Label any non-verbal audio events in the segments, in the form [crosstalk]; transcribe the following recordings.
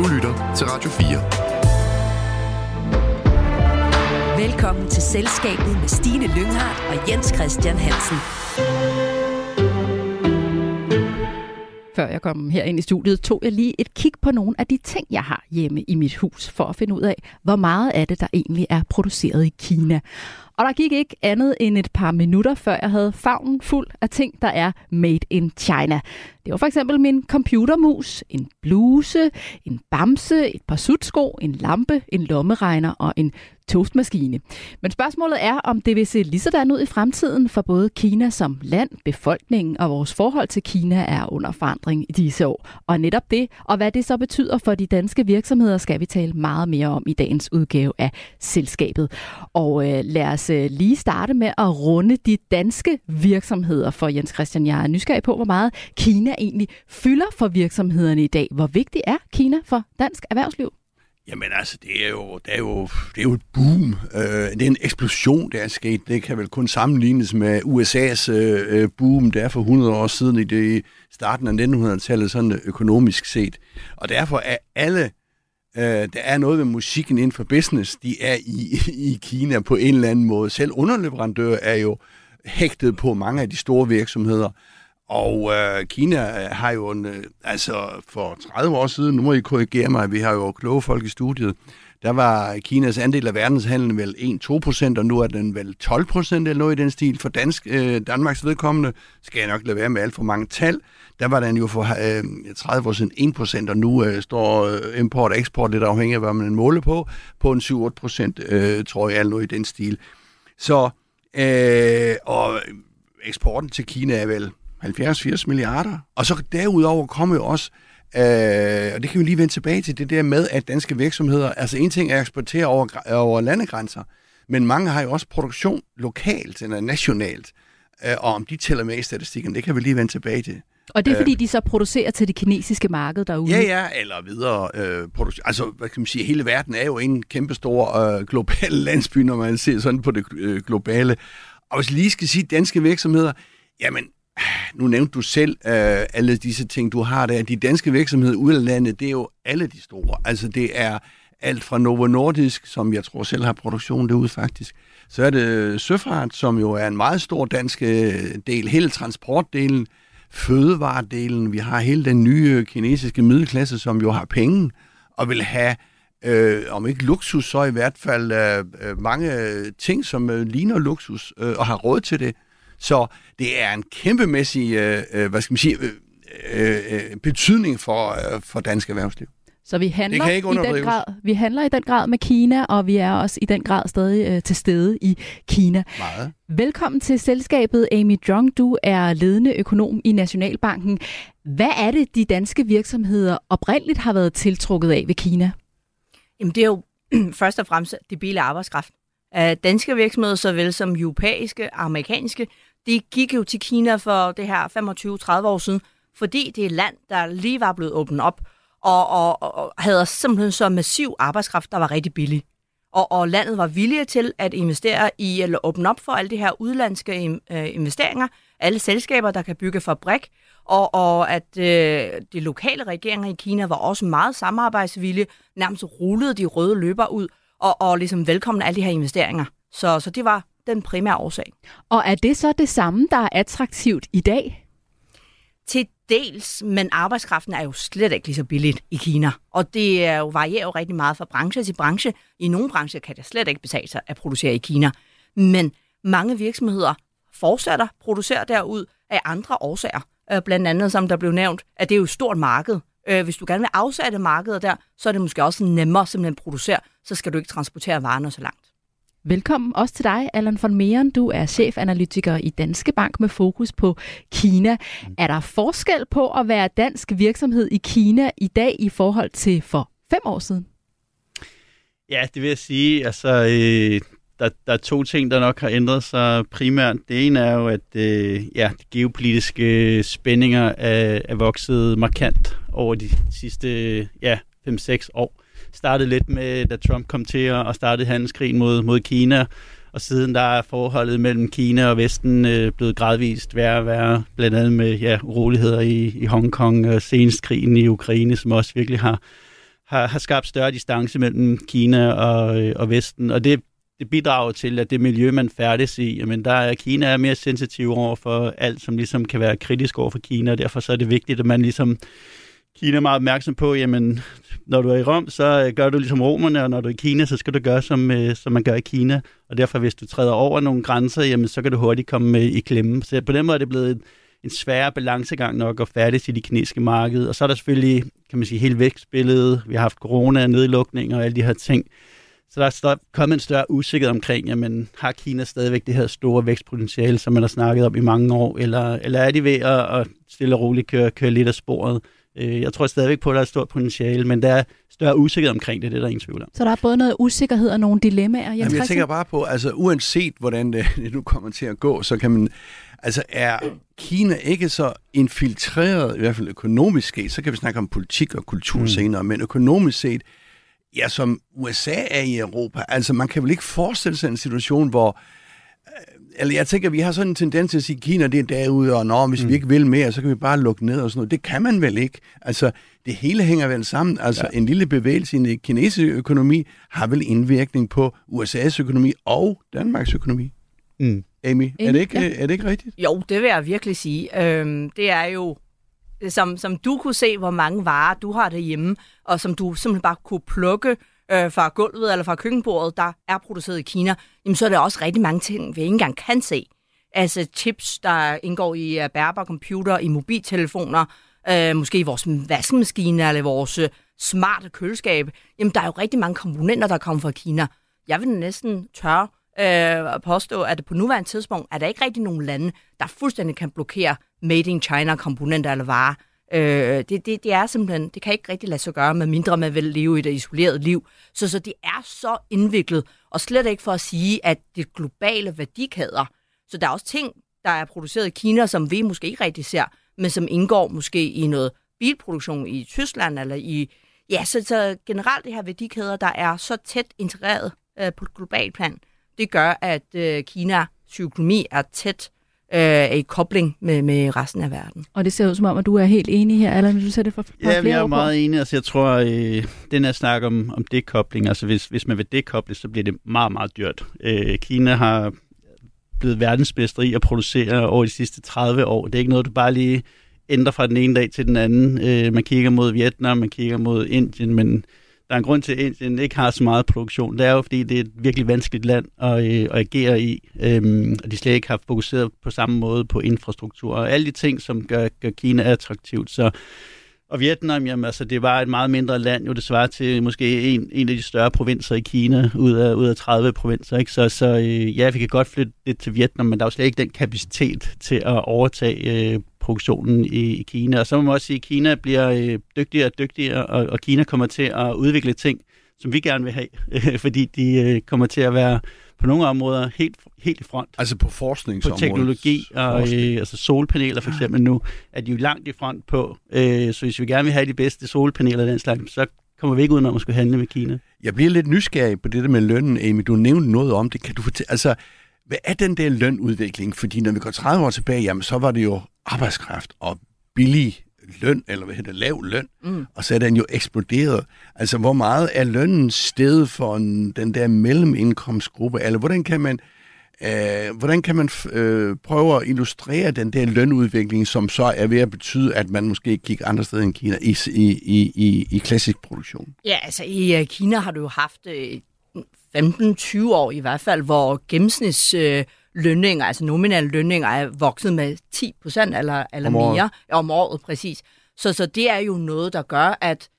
Du lytter til Radio 4. Velkommen til Selskabet med Stine Lynghardt og Jens Christian Hansen. Før jeg kom her ind i studiet, tog jeg lige et kig på nogle af de ting, jeg har hjemme i mit hus, for at finde ud af, hvor meget af det, der egentlig er produceret i Kina. Og der gik ikke andet end et par minutter, før jeg havde favnen fuld af ting, der er made in China. Det var for eksempel min computermus, en bluse, en bamse, et par sutsko, en lampe, en lommeregner og en toastmaskine. Men spørgsmålet er, om det vil se lige sådan ud i fremtiden for både Kina som land, befolkningen og vores forhold til Kina er under forandring i disse år. Og netop det, og hvad det så betyder for de danske virksomheder, skal vi tale meget mere om i dagens udgave af Selskabet. Og øh, lad os øh, lige starte med at runde de danske virksomheder for Jens Christian. Jeg er nysgerrig på, hvor meget Kina egentlig fylder for virksomhederne i dag. Hvor vigtig er Kina for dansk erhvervsliv? Jamen altså, det er jo, det er jo, det er jo et boom. Øh, det er en eksplosion, der er sket. Det kan vel kun sammenlignes med USA's øh, boom, der er for 100 år siden i det starten af 1900-tallet, sådan økonomisk set. Og derfor er alle, øh, der er noget med musikken inden for business, de er i, i Kina på en eller anden måde. Selv underleverandører er jo hægtet på mange af de store virksomheder. Og øh, Kina øh, har jo en, øh, altså for 30 år siden, nu må I korrigere mig, vi har jo kloge folk i studiet, der var Kinas andel af verdenshandlen vel 1-2 procent, og nu er den vel 12 procent eller noget i den stil. For dansk, øh, Danmarks vedkommende skal jeg nok lade være med alt for mange tal. Der var den jo for øh, 30 procent 1 procent, og nu øh, står øh, import og eksport lidt afhængig af, hvad man måler på, på en 7-8 procent, øh, tror jeg, eller noget i den stil. Så, øh, og eksporten til Kina er vel 70-80 milliarder. Og så derudover kommer jo også, øh, og det kan vi lige vende tilbage til, det der med, at danske virksomheder, altså en ting er at eksportere over, over landegrænser, men mange har jo også produktion lokalt eller nationalt. Øh, og om de tæller med i statistikken, det kan vi lige vende tilbage til. Og det er fordi, øh, de så producerer til det kinesiske marked derude? Ja, ja, eller videre øh, produktion. Altså, hvad kan man sige, hele verden er jo en kæmpe stor øh, global [laughs] landsby, når man ser sådan på det øh, globale. Og hvis lige skal sige danske virksomheder, jamen, nu nævnte du selv øh, alle disse ting, du har der. De danske virksomheder ude af landet, det er jo alle de store. Altså det er alt fra Novo Nordisk, som jeg tror selv har produktion derude faktisk. Så er det Søfart, som jo er en meget stor dansk øh, del. Hele transportdelen, fødevaredelen. Vi har hele den nye øh, kinesiske middelklasse, som jo har penge og vil have øh, om ikke luksus, så i hvert fald øh, øh mange øh, ting, som øh, ligner luksus, øh, og har råd til det. Så det er en kæmpemæssig øh, øh, hvad skal man sige, øh, øh, øh, betydning for, øh, for dansk erhvervsliv. Så vi handler, i den grad, vi handler i den grad med Kina, og vi er også i den grad stadig øh, til stede i Kina. Meget. Velkommen til selskabet, Amy Jong. Du er ledende økonom i Nationalbanken. Hvad er det, de danske virksomheder oprindeligt har været tiltrukket af ved Kina? Jamen, det er jo [clears throat] først og fremmest det billige arbejdskraft. danske virksomheder, såvel som europæiske og amerikanske, de gik jo til Kina for det her 25-30 år siden, fordi det er et land, der lige var blevet åbnet op, og, og, og havde simpelthen så massiv arbejdskraft, der var rigtig billig. Og, og landet var villige til at investere i, eller åbne op for alle de her udlandske øh, investeringer, alle selskaber, der kan bygge fabrik, og, og at øh, de lokale regeringer i Kina var også meget samarbejdsvillige, nærmest rullede de røde løber ud, og, og ligesom velkomne alle de her investeringer. Så, så det var den primære årsag. Og er det så det samme, der er attraktivt i dag? Til dels, men arbejdskraften er jo slet ikke lige så billigt i Kina. Og det er jo, varierer jo rigtig meget fra branche til branche. I nogle brancher kan det slet ikke betale sig at producere i Kina. Men mange virksomheder fortsætter at producere derud af andre årsager. Øh, blandt andet, som der blev nævnt, at det er jo et stort marked. Øh, hvis du gerne vil afsætte markedet der, så er det måske også nemmere simpelthen at producere, så skal du ikke transportere varerne så langt. Velkommen også til dig, Allan von Meeren. Du er chefanalytiker i Danske Bank med fokus på Kina. Er der forskel på at være dansk virksomhed i Kina i dag i forhold til for fem år siden? Ja, det vil jeg sige. Altså, øh, der, der er to ting, der nok har ændret sig primært. Det ene er jo, at øh, ja, de geopolitiske spændinger er, er vokset markant over de sidste ja, 5-6 år startede lidt med, da Trump kom til og startede handelskrigen mod, mod Kina, og siden der er forholdet mellem Kina og Vesten øh, blevet gradvist værre og værre, blandt andet med ja, uroligheder i, i Hongkong, og senest krigen i Ukraine, som også virkelig har, har, har skabt større distance mellem Kina og, øh, og Vesten, og det, det bidrager til, at det miljø, man færdes i, jamen der er Kina er mere sensitiv over for alt, som ligesom kan være kritisk over for Kina, og derfor så er det vigtigt, at man ligesom Kina er meget opmærksom på, jamen, når du er i Rom, så øh, gør du ligesom romerne, og når du er i Kina, så skal du gøre, som, øh, som man gør i Kina. Og derfor, hvis du træder over nogle grænser, jamen, så kan du hurtigt komme øh, i klemme. Så på den måde er det blevet en, en svær balancegang nok at færdes i det kinesiske marked. Og så er der selvfølgelig, kan man sige, hele vækstbilledet. Vi har haft corona, nedlukninger og alle de her ting. Så der er kommet en større usikkerhed omkring, jamen, har Kina stadigvæk det her store vækstpotentiale, som man har snakket om i mange år, eller, eller er de ved at, at stille og roligt køre, køre lidt af sporet? Øh, jeg tror stadigvæk på, at der er et stort potentiale, men der er større usikkerhed omkring det, det er der ingen tvivl om. Så der er både noget usikkerhed og nogle dilemmaer, Jens Jamen, jeg tænker bare på, altså uanset hvordan det, [laughs] det nu kommer til at gå, så kan man, altså er Kina ikke så infiltreret, i hvert fald økonomisk set, så kan vi snakke om politik og kultur mm. senere, men økonomisk set, ja, som USA er i Europa, altså man kan vel ikke forestille sig en situation, hvor eller jeg tænker, vi har sådan en tendens til at sige, at Kina det er derude, og når hvis mm. vi ikke vil mere, så kan vi bare lukke ned og sådan noget. Det kan man vel ikke. Altså, det hele hænger vel sammen. Altså, ja. en lille bevægelse i den kinesiske økonomi har vel indvirkning på USA's økonomi og Danmarks økonomi. Mm. Amy, er det, ikke, ja. er det ikke rigtigt? Jo, det vil jeg virkelig sige. Øhm, det er jo, som, som du kunne se, hvor mange varer du har derhjemme, og som du simpelthen bare kunne plukke øh, fra gulvet eller fra køkkenbordet, der er produceret i Kina, jamen så er der også rigtig mange ting, vi ikke engang kan se. Altså chips, der indgår i øh, uh, bærbare computer, i mobiltelefoner, øh, måske i vores vaskemaskiner eller vores uh, smarte køleskab. Jamen der er jo rigtig mange komponenter, der kommer fra Kina. Jeg vil næsten tørre øh, påstå, at på nuværende tidspunkt er der ikke rigtig nogen lande, der fuldstændig kan blokere made in China komponenter eller varer. Øh, det, det, det er simpelthen, det kan ikke rigtig lade sig gøre, med mindre man vil leve i et isoleret liv. Så, så det er så indviklet, og slet ikke for at sige, at det globale værdikæder. Så der er også ting, der er produceret i Kina, som vi måske ikke rigtig ser, men som indgår måske i noget bilproduktion i Tyskland, eller i, ja, så, så generelt det her værdikæder, der er så tæt integreret øh, på et globalt plan, det gør, at øh, Kinas økonomi er tæt øh, i kobling med, med resten af verden. Og det ser ud som om, at du er helt enig her, eller du ser det for, for ja, flere jeg er meget enig. Altså, jeg tror, øh, den her snak om, om dekobling, altså hvis, hvis man vil dekoble, så bliver det meget, meget dyrt. Øh, Kina har blevet verdensmester i at producere over de sidste 30 år. Det er ikke noget, du bare lige ændrer fra den ene dag til den anden. Øh, man kigger mod Vietnam, man kigger mod Indien, men der er en grund til, at Indien ikke har så meget produktion. Det er jo, fordi det er et virkelig vanskeligt land at, øh, at agere i, øhm, og de slet ikke har fokuseret på samme måde på infrastruktur og alle de ting, som gør, gør Kina attraktivt. Så og Vietnam, jamen, altså, det var et meget mindre land, jo det svarer til måske en, en af de større provinser i Kina, ud af, ud af 30 provinser. Ikke? Så, så øh, ja, vi kan godt flytte lidt til Vietnam, men der er jo slet ikke den kapacitet til at overtage øh, produktionen i, i Kina. Og så må man også sige, at Kina bliver øh, dygtigere og dygtigere, og, og Kina kommer til at udvikle ting, som vi gerne vil have, øh, [laughs] fordi de øh, kommer til at være på nogle områder helt, helt i front. Altså på forskningsområdet? På teknologi, og øh, altså solpaneler for eksempel nu, er de jo langt i front på. Øh, så hvis vi gerne vil have de bedste solpaneler den slags, så kommer vi ikke ud, når man skal handle med Kina. Jeg bliver lidt nysgerrig på det der med lønnen, Amy. Du nævnte noget om det. Kan du fortælle, altså, hvad er den der lønudvikling? Fordi når vi går 30 år tilbage, jamen, så var det jo arbejdskraft og billig løn, eller hvad hedder det, lav løn, mm. og så er den jo eksploderet. Altså, hvor meget er lønnen sted for en, den der mellemindkomstgruppe, eller hvordan kan man, øh, hvordan kan man øh, prøve at illustrere den der lønudvikling, som så er ved at betyde, at man måske kigger andre steder end Kina i, i, i, i klassisk produktion? Ja, altså i uh, Kina har du jo haft øh, 15-20 år i hvert fald, hvor gennemsnits... Uh, lønninger, altså nominelle lønninger, er vokset med 10 procent eller, eller om mere året. om året, præcis. Så, så det er jo noget, der gør, at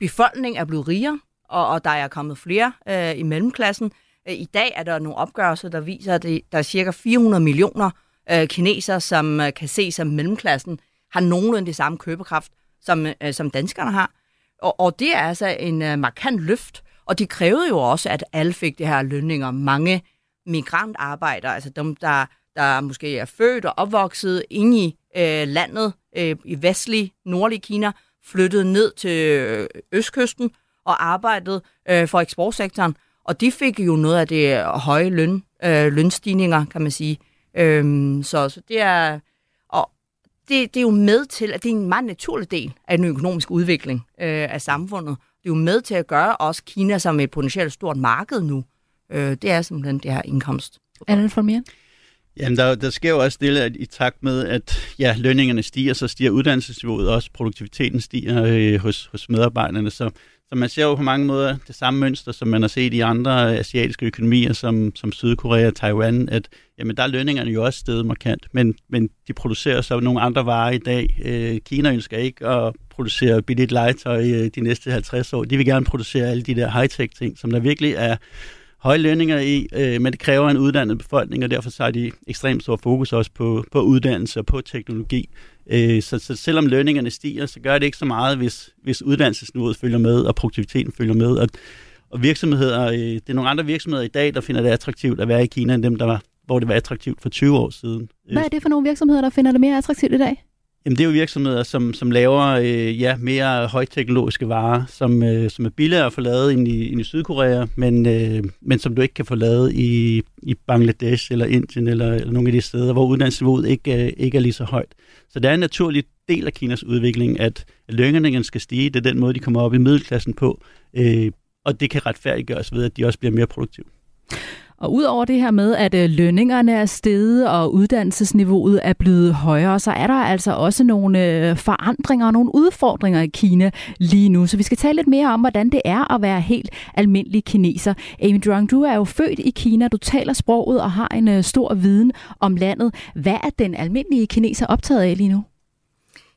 befolkningen er blevet rigere, og, og der er kommet flere øh, i mellemklassen. Øh, I dag er der nogle opgørelser, der viser, at der er cirka 400 millioner øh, kinesere, som øh, kan se som mellemklassen, har nogenlunde det samme købekraft, som, øh, som danskerne har. Og, og det er altså en øh, markant løft, og det krævede jo også, at alle fik det her lønninger. Mange migrantarbejdere, altså dem, der, der måske er født og opvokset inde i øh, landet øh, i vestlig, nordlig Kina, flyttede ned til østkysten og arbejdede øh, for eksportsektoren. Og de fik jo noget af det høje løn, øh, lønstigninger, kan man sige. Øhm, så, så det er og det, det er jo med til, at det er en meget naturlig del af den økonomiske udvikling øh, af samfundet det er jo med til at gøre også Kina som et potentielt stort marked nu. Øh, det er simpelthen det her indkomst. Anne for mere? Jamen, der, der sker jo også det, at i takt med, at ja, lønningerne stiger, så stiger uddannelsesniveauet også, produktiviteten stiger øh, hos, hos medarbejderne. Så, så man ser jo på mange måder det samme mønster, som man har set i andre asiatiske økonomier, som, som Sydkorea og Taiwan, at jamen, der er lønningerne jo også steget markant, men, men de producerer så nogle andre varer i dag. Øh, Kina ønsker ikke at producere billigt legetøj øh, de næste 50 år. De vil gerne producere alle de der high-tech ting, som der virkelig er høje lønninger i, øh, men det kræver en uddannet befolkning, og derfor så har de ekstremt stor fokus også på, på uddannelse og på teknologi. Øh, så, så selvom lønningerne stiger, så gør det ikke så meget, hvis, hvis uddannelsesniveauet følger med, og produktiviteten følger med. Og, og virksomheder, øh, det er nogle andre virksomheder i dag, der finder det attraktivt at være i Kina, end dem, der var, hvor det var attraktivt for 20 år siden. Hvad er det for nogle virksomheder, der finder det mere attraktivt i dag? Jamen, det er jo virksomheder, som, som laver øh, ja, mere højteknologiske varer, som, øh, som er billigere at få lavet ind i, end i Sydkorea, men, øh, men som du ikke kan få lavet i, i Bangladesh eller Indien eller, eller nogle af de steder, hvor uddannelsesniveauet ikke, øh, ikke er lige så højt. Så det er en naturlig del af Kinas udvikling, at lønningerne skal stige. Det er den måde, de kommer op i middelklassen på, øh, og det kan retfærdiggøres ved, at de også bliver mere produktive. Og udover det her med, at øh, lønningerne er steget og uddannelsesniveauet er blevet højere, så er der altså også nogle øh, forandringer og nogle udfordringer i Kina lige nu. Så vi skal tale lidt mere om, hvordan det er at være helt almindelig kineser. Amy Drang, du er jo født i Kina, du taler sproget og har en øh, stor viden om landet. Hvad er den almindelige kineser optaget af lige nu?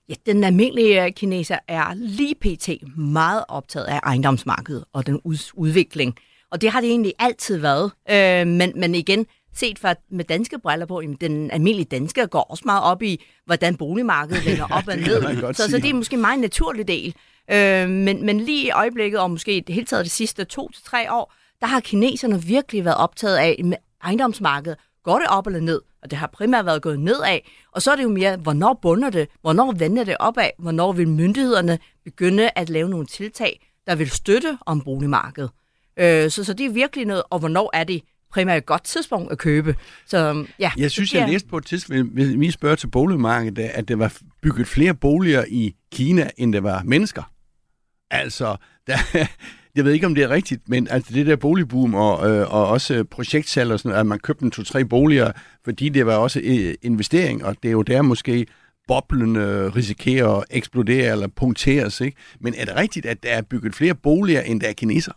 Ja, den almindelige kineser er lige pt. meget optaget af ejendomsmarkedet og den udvikling. Og det har det egentlig altid været. Øh, men, men igen, set fra, med danske briller på, jamen, den almindelige dansker går også meget op i, hvordan boligmarkedet [laughs] vender op og ned. Så, så det er måske en meget naturlig del. Øh, men, men lige i øjeblikket, og måske det hele taget de sidste to til tre år, der har kineserne virkelig været optaget af med ejendomsmarkedet. Går det op eller ned? Og det har primært været gået nedad. Og så er det jo mere, hvornår bunder det? Hvornår vender det opad? Hvornår vil myndighederne begynde at lave nogle tiltag, der vil støtte om boligmarkedet? Øh, så, så det er virkelig noget, og hvornår er det primært et godt tidspunkt at købe. Så, ja, jeg synes, jeg læste på et tidspunkt, hvis vi spørger til boligmarkedet, at der var bygget flere boliger i Kina, end der var mennesker. Altså, [laughs] der, jeg ved ikke, om det er rigtigt, men altså det der boligboom og, øh, og også projektsalg og sådan noget, at man købte en to-tre boliger, fordi det var også øh, investering, og det er jo der måske boblen øh, risikerer at eksplodere eller punkteres. Ikke? Men er det rigtigt, at der er bygget flere boliger, end der er kineser?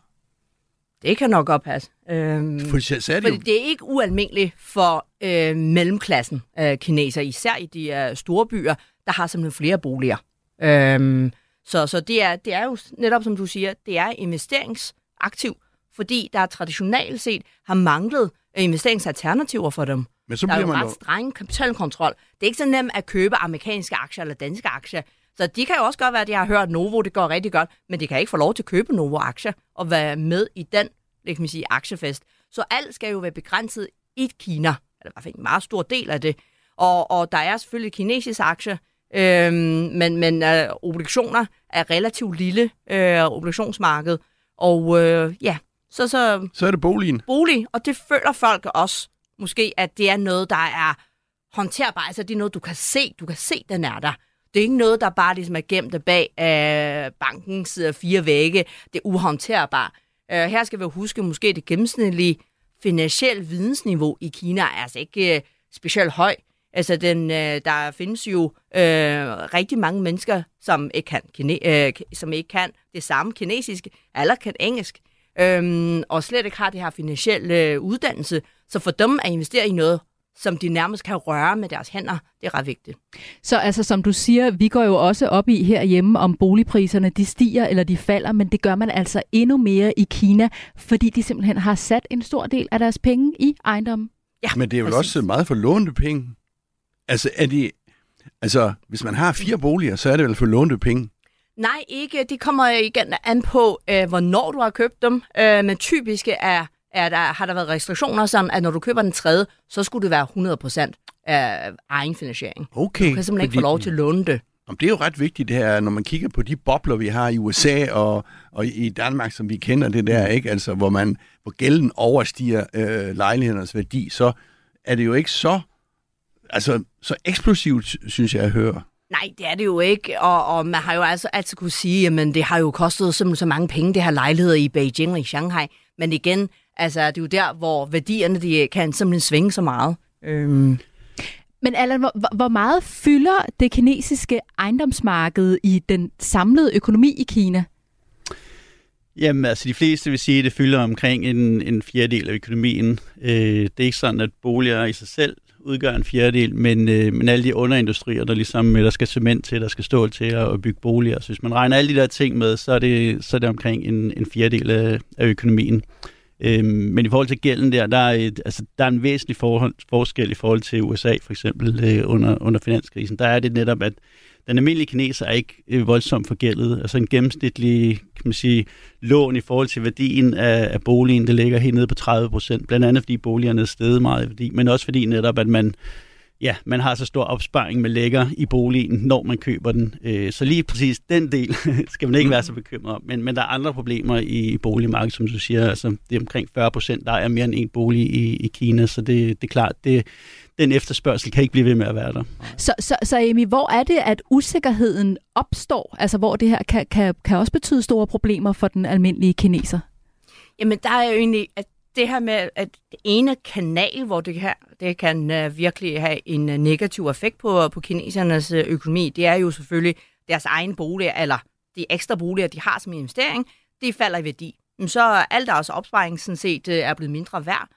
Det kan nok oppasse. Øhm, for det, fordi det er ikke ualmindeligt for øh, mellemklassen øh, kineser, især i de uh, store byer, der har simpelthen flere boliger. Øhm, så så det, er, det er jo netop, som du siger, det er investeringsaktiv, fordi der traditionelt set har manglet investeringsalternativer for dem. Men så der er jo ret streng kapitalkontrol. Det er ikke så nemt at købe amerikanske aktier eller danske aktier. Så de kan jo også godt være, at de har hørt Novo, det går rigtig godt, men de kan ikke få lov til at købe Novo-aktier og være med i den, kan man sige, aktiefest. Så alt skal jo være begrænset i Kina, eller i hvert fald en meget stor del af det. Og, og der er selvfølgelig kinesiske aktier, øhm, men, men øh, obligationer er relativt lille øh, obligationsmarked. Og øh, ja, så, så... Så er det boligen. Bolig, og det føler folk også måske, at det er noget, der er håndterbart. Altså, det er noget, du kan se. Du kan se, den er der. Det er ikke noget, der bare ligesom er gemt bag af sidder fire vægge. Det er uhåndterbart. Uh, her skal vi huske, måske det gennemsnitlige finansielle vidensniveau i Kina er altså ikke uh, specielt høj. Altså, den, uh, der findes jo uh, rigtig mange mennesker, som ikke, kan kine, uh, som ikke kan det samme kinesisk, eller kan engelsk, um, og slet ikke har det her finansielle uddannelse. Så for dem at investere i noget som de nærmest kan røre med deres hænder. Det er ret vigtigt. Så altså, som du siger, vi går jo også op i herhjemme, om boligpriserne de stiger eller de falder, men det gør man altså endnu mere i Kina, fordi de simpelthen har sat en stor del af deres penge i ejendommen. Ja, men det er jo også meget for lånte penge. Altså, er de, altså, hvis man har fire boliger, så er det vel for lånte penge? Nej, ikke. Det kommer igen an på, øh, hvornår du har købt dem. Øh, men typisk er er der, har der været restriktioner, som at når du køber den tredje, så skulle det være 100% af egen finansiering. Okay. Du kan simpelthen ikke få lov til at låne det. Det er jo ret vigtigt det her, når man kigger på de bobler, vi har i USA og, og i Danmark, som vi kender det der, ikke? Altså, hvor, man, hvor gælden overstiger øh, lejlighedernes værdi, så er det jo ikke så, altså, så eksplosivt, synes jeg, at høre. Nej, det er det jo ikke, og, og man har jo altså altid kunne sige, at det har jo kostet simpelthen så mange penge, det her lejligheder i Beijing og i Shanghai. Men igen, altså, det er jo der, hvor værdierne de kan simpelthen svinge så meget. Øhm. Men Allan, hvor, hvor meget fylder det kinesiske ejendomsmarked i den samlede økonomi i Kina? Jamen, altså de fleste vil sige, at det fylder omkring en, en fjerdedel af økonomien. Øh, det er ikke sådan, at boliger i sig selv udgør en fjerdedel, men, øh, men alle de underindustrier, der ligesom, der skal cement til, der skal stål til at bygge boliger. Så hvis man regner alle de der ting med, så er det, så er det omkring en, en fjerdedel af, af økonomien. Øhm, men i forhold til gælden der, der er, et, altså, der er en væsentlig forhold, forskel i forhold til USA for eksempel øh, under, under finanskrisen. Der er det netop, at den almindelige kineser er ikke øh, voldsomt forgældet. Altså en gennemsnitlig kan man sige, lån i forhold til værdien af, af boligen, det ligger helt nede på 30 procent. Blandt andet fordi boligerne er steget meget i værdi, men også fordi netop, at man ja, man har så stor opsparing, man lægger i boligen, når man køber den. Øh, så lige præcis den del [laughs] skal man ikke være så bekymret om. Men, men der er andre problemer i boligmarkedet, som du siger. Altså, det er omkring 40 procent, der er mere end en bolig i, i Kina, så det, det er klart, det, den efterspørgsel kan ikke blive ved med at være der. Så, så, så Amy, hvor er det, at usikkerheden opstår? Altså, hvor det her kan, kan, kan også betyde store problemer for den almindelige kineser? Jamen, der er jo egentlig, at det her med, at det ene kanal, hvor det kan, det kan uh, virkelig have en uh, negativ effekt på, på kinesernes uh, økonomi, det er jo selvfølgelig deres egen bolig, eller de ekstra boliger, de har som investering, det falder i værdi. Men så er al deres opsparing sådan set uh, er blevet mindre værd.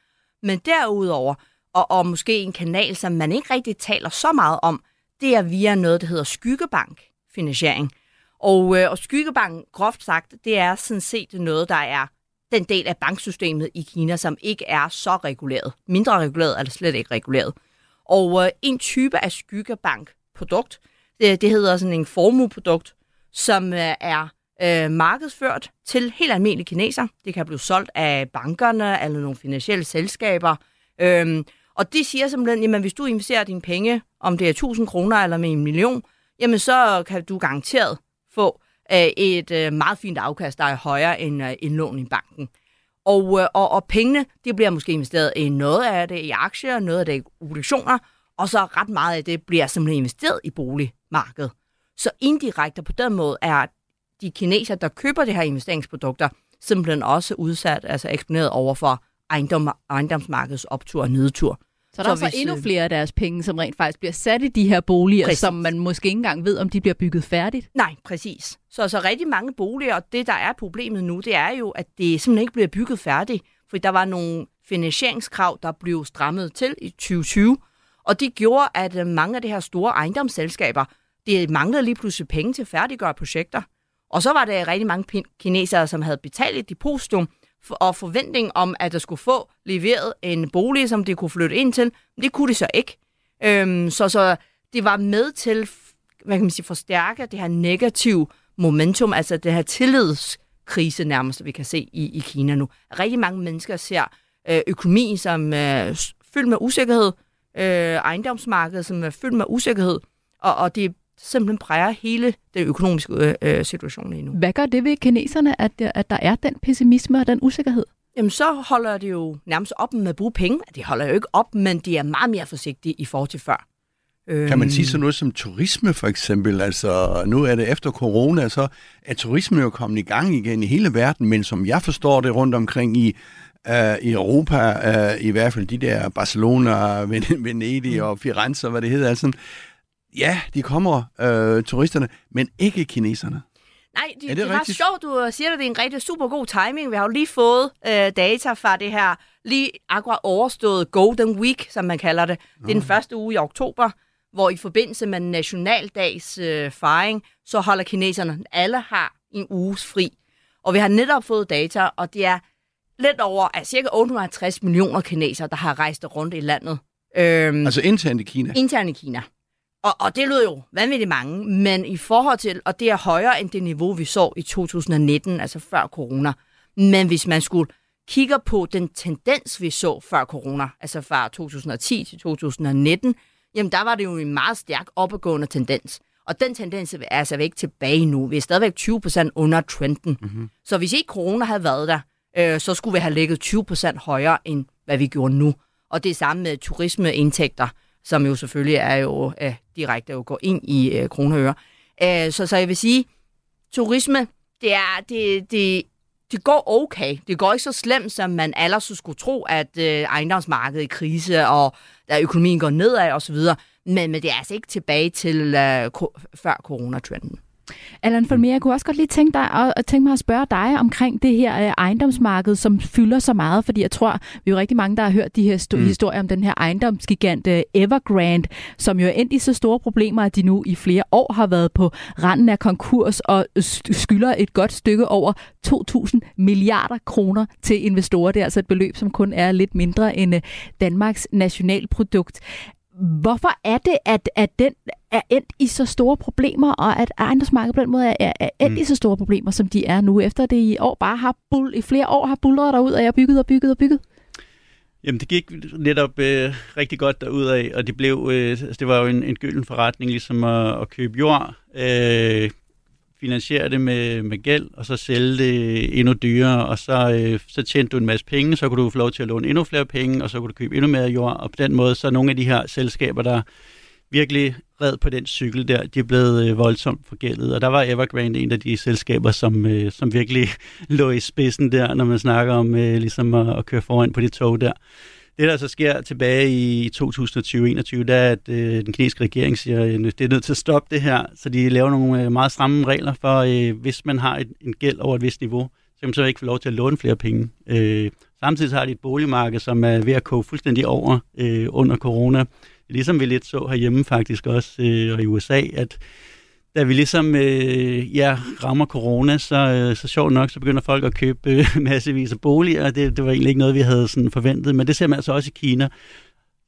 Men derudover, og, og måske en kanal, som man ikke rigtig taler så meget om, det er via noget, der hedder skyggebankfinansiering. Og, øh, og skyggebank, groft sagt, det er sådan set noget, der er den del af banksystemet i Kina, som ikke er så reguleret. Mindre reguleret eller slet ikke reguleret. Og øh, en type af skyggebankprodukt, det, det hedder sådan en formueprodukt, som øh, er øh, markedsført til helt almindelige kineser. Det kan blive solgt af bankerne eller nogle finansielle selskaber. Øhm, og det siger simpelthen, jamen hvis du investerer dine penge, om det er 1000 kroner eller med en million, jamen så kan du garanteret få et øh, meget fint afkast, der er højere end øh, indlån i banken. Og, øh, og, og pengene, de bliver måske investeret i noget af det i aktier, noget af det i obligationer, og så ret meget af det bliver simpelthen investeret i boligmarkedet. Så indirekte på den måde er de kineser, der køber de her investeringsprodukter, simpelthen også udsat, altså eksponeret over for ejendom, ejendomsmarkedets optur og nedtur. Så der så er så hvis, endnu øh, flere af deres penge, som rent faktisk bliver sat i de her boliger, præcis. som man måske ikke engang ved, om de bliver bygget færdigt? Nej, præcis. Så, så rigtig mange boliger, og det der er problemet nu, det er jo, at det simpelthen ikke bliver bygget færdigt. For der var nogle finansieringskrav, der blev strammet til i 2020, og det gjorde, at øh, mange af de her store ejendomsselskaber, det manglede lige pludselig penge til at færdiggøre projekter. Og så var der rigtig mange kinesere, som havde betalt et depositum, og forventning om, at der skulle få leveret en bolig, som de kunne flytte ind til. Men det kunne de så ikke. Øhm, så, så det var med til hvad kan man sige, forstærke det her negative momentum, altså det her tillidskrise nærmest, vi kan se i, i Kina nu. Rigtig mange mennesker ser øh, økonomi som øh, fyldt med usikkerhed, øh, ejendomsmarkedet som er fyldt med usikkerhed, og, og det simpelthen præger hele den økonomiske øh, øh, situation lige nu. Hvad gør det ved kineserne, at, at der er den pessimisme og den usikkerhed? Jamen, så holder det jo nærmest op med at bruge penge. De holder jo ikke op, men de er meget mere forsigtige i forhold til før. Kan man sige øhm. sådan noget som turisme for eksempel? Altså, nu er det efter corona, så er turisme jo kommet i gang igen i hele verden, men som jeg forstår det rundt omkring i, uh, i Europa, uh, i hvert fald de der Barcelona, [laughs] Venedig og Firenze, hvad det hedder, altså, ja, de kommer, øh, turisterne, men ikke kineserne. Nej, de, er det, det er sjovt, du siger, at det er en rigtig super god timing. Vi har jo lige fået øh, data fra det her lige akkurat overstået Golden Week, som man kalder det. Det er den første uge i oktober, hvor i forbindelse med nationaldags øh, fejring, så holder kineserne, alle har en uges fri. Og vi har netop fået data, og det er lidt over at cirka 850 millioner kinesere, der har rejst rundt i landet. Øhm, altså internt i Kina? Internt i Kina. Og, og det lyder jo vanvittigt mange, men i forhold til, og det er højere end det niveau, vi så i 2019, altså før corona. Men hvis man skulle kigge på den tendens, vi så før corona, altså fra 2010 til 2019, jamen der var det jo en meget stærk opadgående tendens. Og den tendens er altså ikke tilbage nu. Vi er stadigvæk 20% under trenden. Mm-hmm. Så hvis ikke corona havde været der, øh, så skulle vi have ligget 20% højere, end hvad vi gjorde nu. Og det er samme med turismeindtægter som jo selvfølgelig er jo øh, direkte jo går ind i øh, kroner og øre. Øh, så, så jeg vil sige, turisme, det er, det, det, det går okay. Det går ikke så slemt, som man ellers skulle tro, at øh, ejendomsmarkedet er i krise, og der økonomien går nedad osv., men, men det er altså ikke tilbage til øh, ko- før coronatrenden. Allan Folmer, jeg kunne også godt lige tænke, dig, og, og tænke mig at spørge dig omkring det her øh, ejendomsmarked, som fylder så meget, fordi jeg tror, vi er jo rigtig mange, der har hørt de her sto- mm. historier om den her ejendomsgigant øh, Evergrande, som jo er endt i så store problemer, at de nu i flere år har været på randen af konkurs og skylder et godt stykke over 2.000 milliarder kroner til investorer. Det er altså et beløb, som kun er lidt mindre end øh, Danmarks nationalprodukt. Hvorfor er det, at, at den er endt i så store problemer, og at ejendomsmarkedet på den måde er, er endt mm. i så store problemer, som de er nu, efter det i år bare har bull, i flere år har bulret derud, og jeg bygget og bygget og bygget? Jamen, det gik netop øh, rigtig godt af, og det blev, øh, altså, det var jo en, en gylden forretning, ligesom at, at købe jord, øh, finansiere det med, med gæld, og så sælge det endnu dyrere, og så, øh, så tjente du en masse penge, så kunne du få lov til at låne endnu flere penge, og så kunne du købe endnu mere jord, og på den måde, så er nogle af de her selskaber, der virkelig red på den cykel der, de er blevet øh, voldsomt forgældet, og der var Evergrande en af de selskaber, som, øh, som virkelig [laughs] lå i spidsen der, når man snakker om øh, ligesom at, at køre foran på de tog der. Det, der så sker tilbage i 2020-2021, det er, at øh, den kinesiske regering siger, at det er nødt til at stoppe det her, så de laver nogle øh, meget stramme regler for, øh, hvis man har et, en gæld over et vist niveau, så kan man så ikke få lov til at låne flere penge. Øh, samtidig har de et boligmarked, som er ved at koge fuldstændig over øh, under corona. Ligesom vi lidt så herhjemme faktisk også, øh, og i USA, at da vi ligesom øh, ja, rammer corona, så, øh, så sjovt nok, så begynder folk at købe øh, [laughs] massevis af boliger, og det, det var egentlig ikke noget, vi havde sådan forventet, men det ser man altså også i Kina.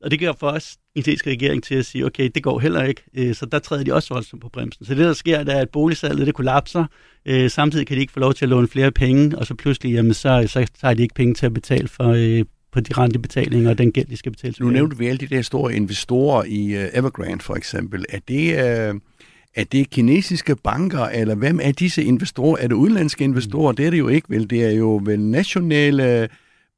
Og det gør for os den kinesiske regering til at sige, okay, det går heller ikke, øh, så der træder de også voldsomt på bremsen. Så det, der sker, det er, at boligsalget det kollapser, øh, samtidig kan de ikke få lov til at låne flere penge, og så pludselig, jamen, så, så tager de ikke penge til at betale for, øh, på de rentebetalinger og den gæld, de skal betale. Nu nævnte vi alle de der store investorer i uh, Evergrande for eksempel. Er det... Uh er det kinesiske banker, eller hvem er disse investorer? Er det udenlandske investorer? Mm. Det er det jo ikke, vel? Det er jo vel nationale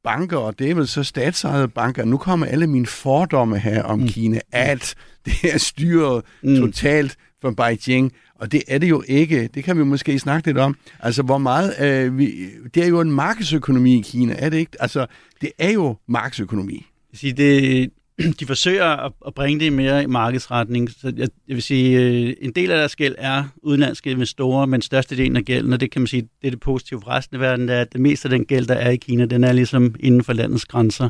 banker, og det er vel så statsejede banker. Nu kommer alle mine fordomme her om mm. Kina, at [laughs] det er styret mm. totalt fra Beijing, og det er det jo ikke. Det kan vi måske snakke lidt om. Altså, hvor meget... Øh, vi, det er jo en markedsøkonomi i Kina, er det ikke? Altså, det er jo markedsøkonomi. Det, [clears throat] de forsøger at, at bringe det mere i markedsretning. Så jeg, jeg vil sige, øh, en del af deres gæld er udenlandske investorer, men størstedelen af gælden, og det kan man sige, det er det positive for resten af verden, det er, at det meste af den gæld, der er i Kina, den er ligesom inden for landets grænser.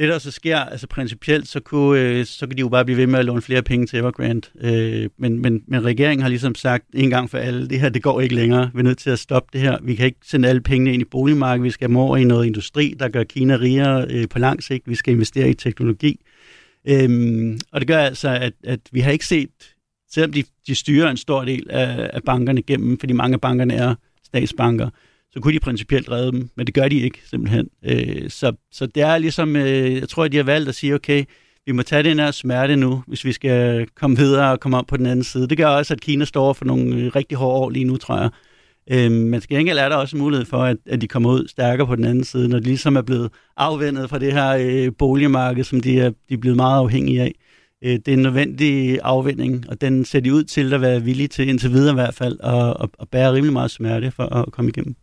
Det, der så sker, altså principielt, så kunne, øh, så kan de jo bare blive ved med at låne flere penge til Evergrande. Øh, men, men, men regeringen har ligesom sagt en gang for alle, det her, det går ikke længere. Vi er nødt til at stoppe det her. Vi kan ikke sende alle pengene ind i boligmarkedet. Vi skal over i noget industri, der gør Kina rigere øh, på lang sigt. Vi skal investere i teknologi. Øh, og det gør altså, at, at vi har ikke set, selvom de, de styrer en stor del af, af bankerne gennem, fordi mange af bankerne er statsbanker, så kunne de principielt redde dem, men det gør de ikke simpelthen. Øh, så, så det er ligesom, øh, jeg tror, at de har valgt at sige, okay, vi må tage den her smerte nu, hvis vi skal komme videre og komme op på den anden side. Det gør også, at Kina står for nogle øh, rigtig hårde år lige nu, tror jeg. Øh, men til gengæld er der også mulighed for, at, at de kommer ud stærkere på den anden side, når de ligesom er blevet afvendet fra det her øh, boligmarked, som de er, de er blevet meget afhængige af. Øh, det er en nødvendig afvending, og den ser de ud til at være villige til, indtil videre i hvert fald, at, at, at bære rimelig meget smerte for at komme igennem.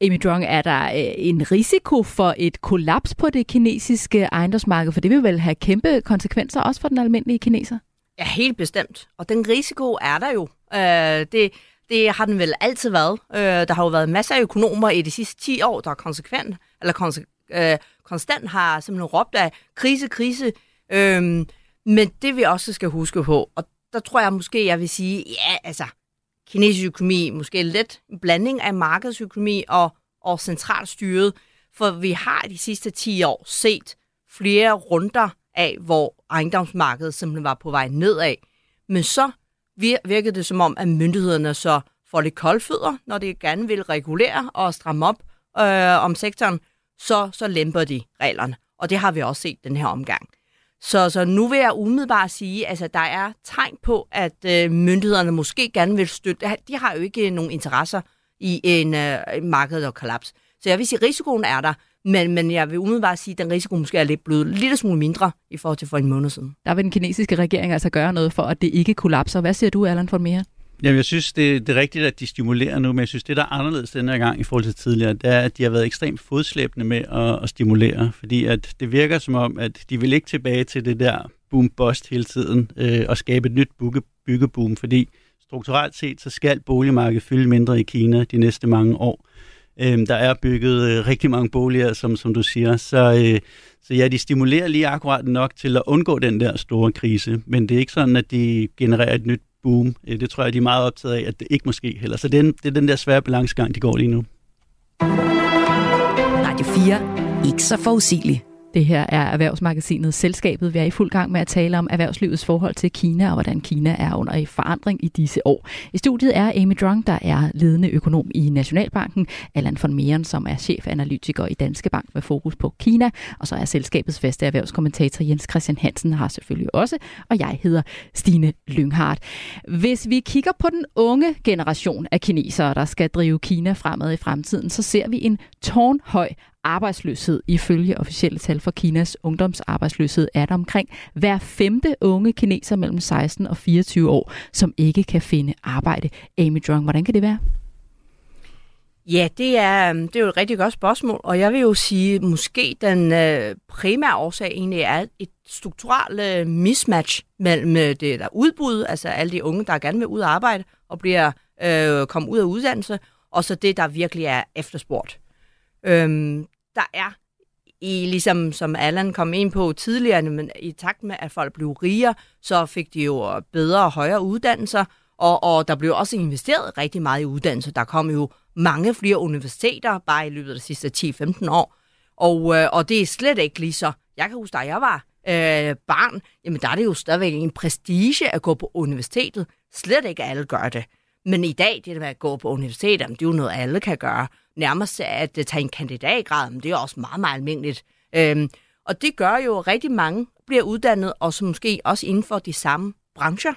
Amy Drong, er der øh, en risiko for et kollaps på det kinesiske ejendomsmarked? For det vil vel have kæmpe konsekvenser også for den almindelige kineser? Ja, helt bestemt. Og den risiko er der jo. Øh, det, det har den vel altid været. Øh, der har jo været masser af økonomer i de sidste 10 år, der konsekvent, eller konse- øh, konstant har simpelthen råbt af krise, krise. Øh, men det vi også skal huske på, og der tror jeg måske, jeg vil sige, ja, altså, kinesisk økonomi måske lidt en blanding af markedsøkonomi og, og centralstyret, for vi har de sidste 10 år set flere runder af, hvor ejendomsmarkedet simpelthen var på vej nedad. Men så virkede det som om, at myndighederne så får lidt koldfødder, når de gerne vil regulere og stramme op øh, om sektoren, så, så lemper de reglerne. Og det har vi også set den her omgang. Så, så nu vil jeg umiddelbart sige, at altså, der er tegn på, at øh, myndighederne måske gerne vil støtte. De har jo ikke øh, nogen interesser i en øh, marked og kollaps. Så jeg vil sige, at risikoen er der, Men, men jeg vil umiddelbart sige, at den risiko måske er lidt blevet lidt smule mindre i forhold til for en måned siden. Der vil den kinesiske regering altså gøre noget for, at det ikke kollapser. Hvad siger du, Allan for mere? Jamen, jeg synes, det, det er rigtigt, at de stimulerer nu, men jeg synes, det, der er anderledes denne her gang i forhold til tidligere, det er, at de har været ekstremt fodslæbende med at, at stimulere, fordi at det virker som om, at de vil ikke tilbage til det der boom-bust hele tiden øh, og skabe et nyt bygge, byggeboom, fordi strukturelt set, så skal boligmarkedet fylde mindre i Kina de næste mange år. Øh, der er bygget øh, rigtig mange boliger, som, som du siger, så, øh, så ja, de stimulerer lige akkurat nok til at undgå den der store krise, men det er ikke sådan, at de genererer et nyt boom. Øh, det tror jeg, de er meget optaget af, at det ikke måske heller. Så det er, det er den der svære balancegang, de går lige nu. Radio 4. Ikke så forudsigeligt. Det her er Erhvervsmagasinet Selskabet. Vi er i fuld gang med at tale om erhvervslivets forhold til Kina og hvordan Kina er under i forandring i disse år. I studiet er Amy Drunk, der er ledende økonom i Nationalbanken, Allan von Meeren, som er chefanalytiker i Danske Bank med fokus på Kina, og så er selskabets faste erhvervskommentator Jens Christian Hansen har selvfølgelig også, og jeg hedder Stine Lynghardt. Hvis vi kigger på den unge generation af kinesere, der skal drive Kina fremad i fremtiden, så ser vi en tårnhøj arbejdsløshed. Ifølge officielle tal for Kinas ungdomsarbejdsløshed er der omkring hver femte unge kineser mellem 16 og 24 år, som ikke kan finde arbejde. Amy Drong, hvordan kan det være? Ja, det er, øhm, det er jo et rigtig godt spørgsmål, og jeg vil jo sige, at måske den øh, primære årsag egentlig er et strukturelt øh, mismatch mellem øh, det der udbud, altså alle de unge, der gerne vil ud og arbejde og bliver øh, kommet ud af uddannelse, og så det, der virkelig er efterspurgt. Øhm, der er i, ligesom som Allan kom ind på tidligere, men i takt med, at folk blev rigere, så fik de jo bedre og højere uddannelser, og, og der blev også investeret rigtig meget i uddannelse. Der kom jo mange flere universiteter bare i løbet af de sidste 10-15 år, og, øh, og det er slet ikke lige så. Jeg kan huske, da jeg var øh, barn, jamen der er det jo stadigvæk en prestige at gå på universitetet. Slet ikke alle gør det. Men i dag, det der med at gå på universitetet, det er jo noget, alle kan gøre nærmest at øh, tage en kandidatgrad, men det er også meget, meget almindeligt. Øhm, og det gør jo, at rigtig mange bliver uddannet, og så måske også inden for de samme brancher.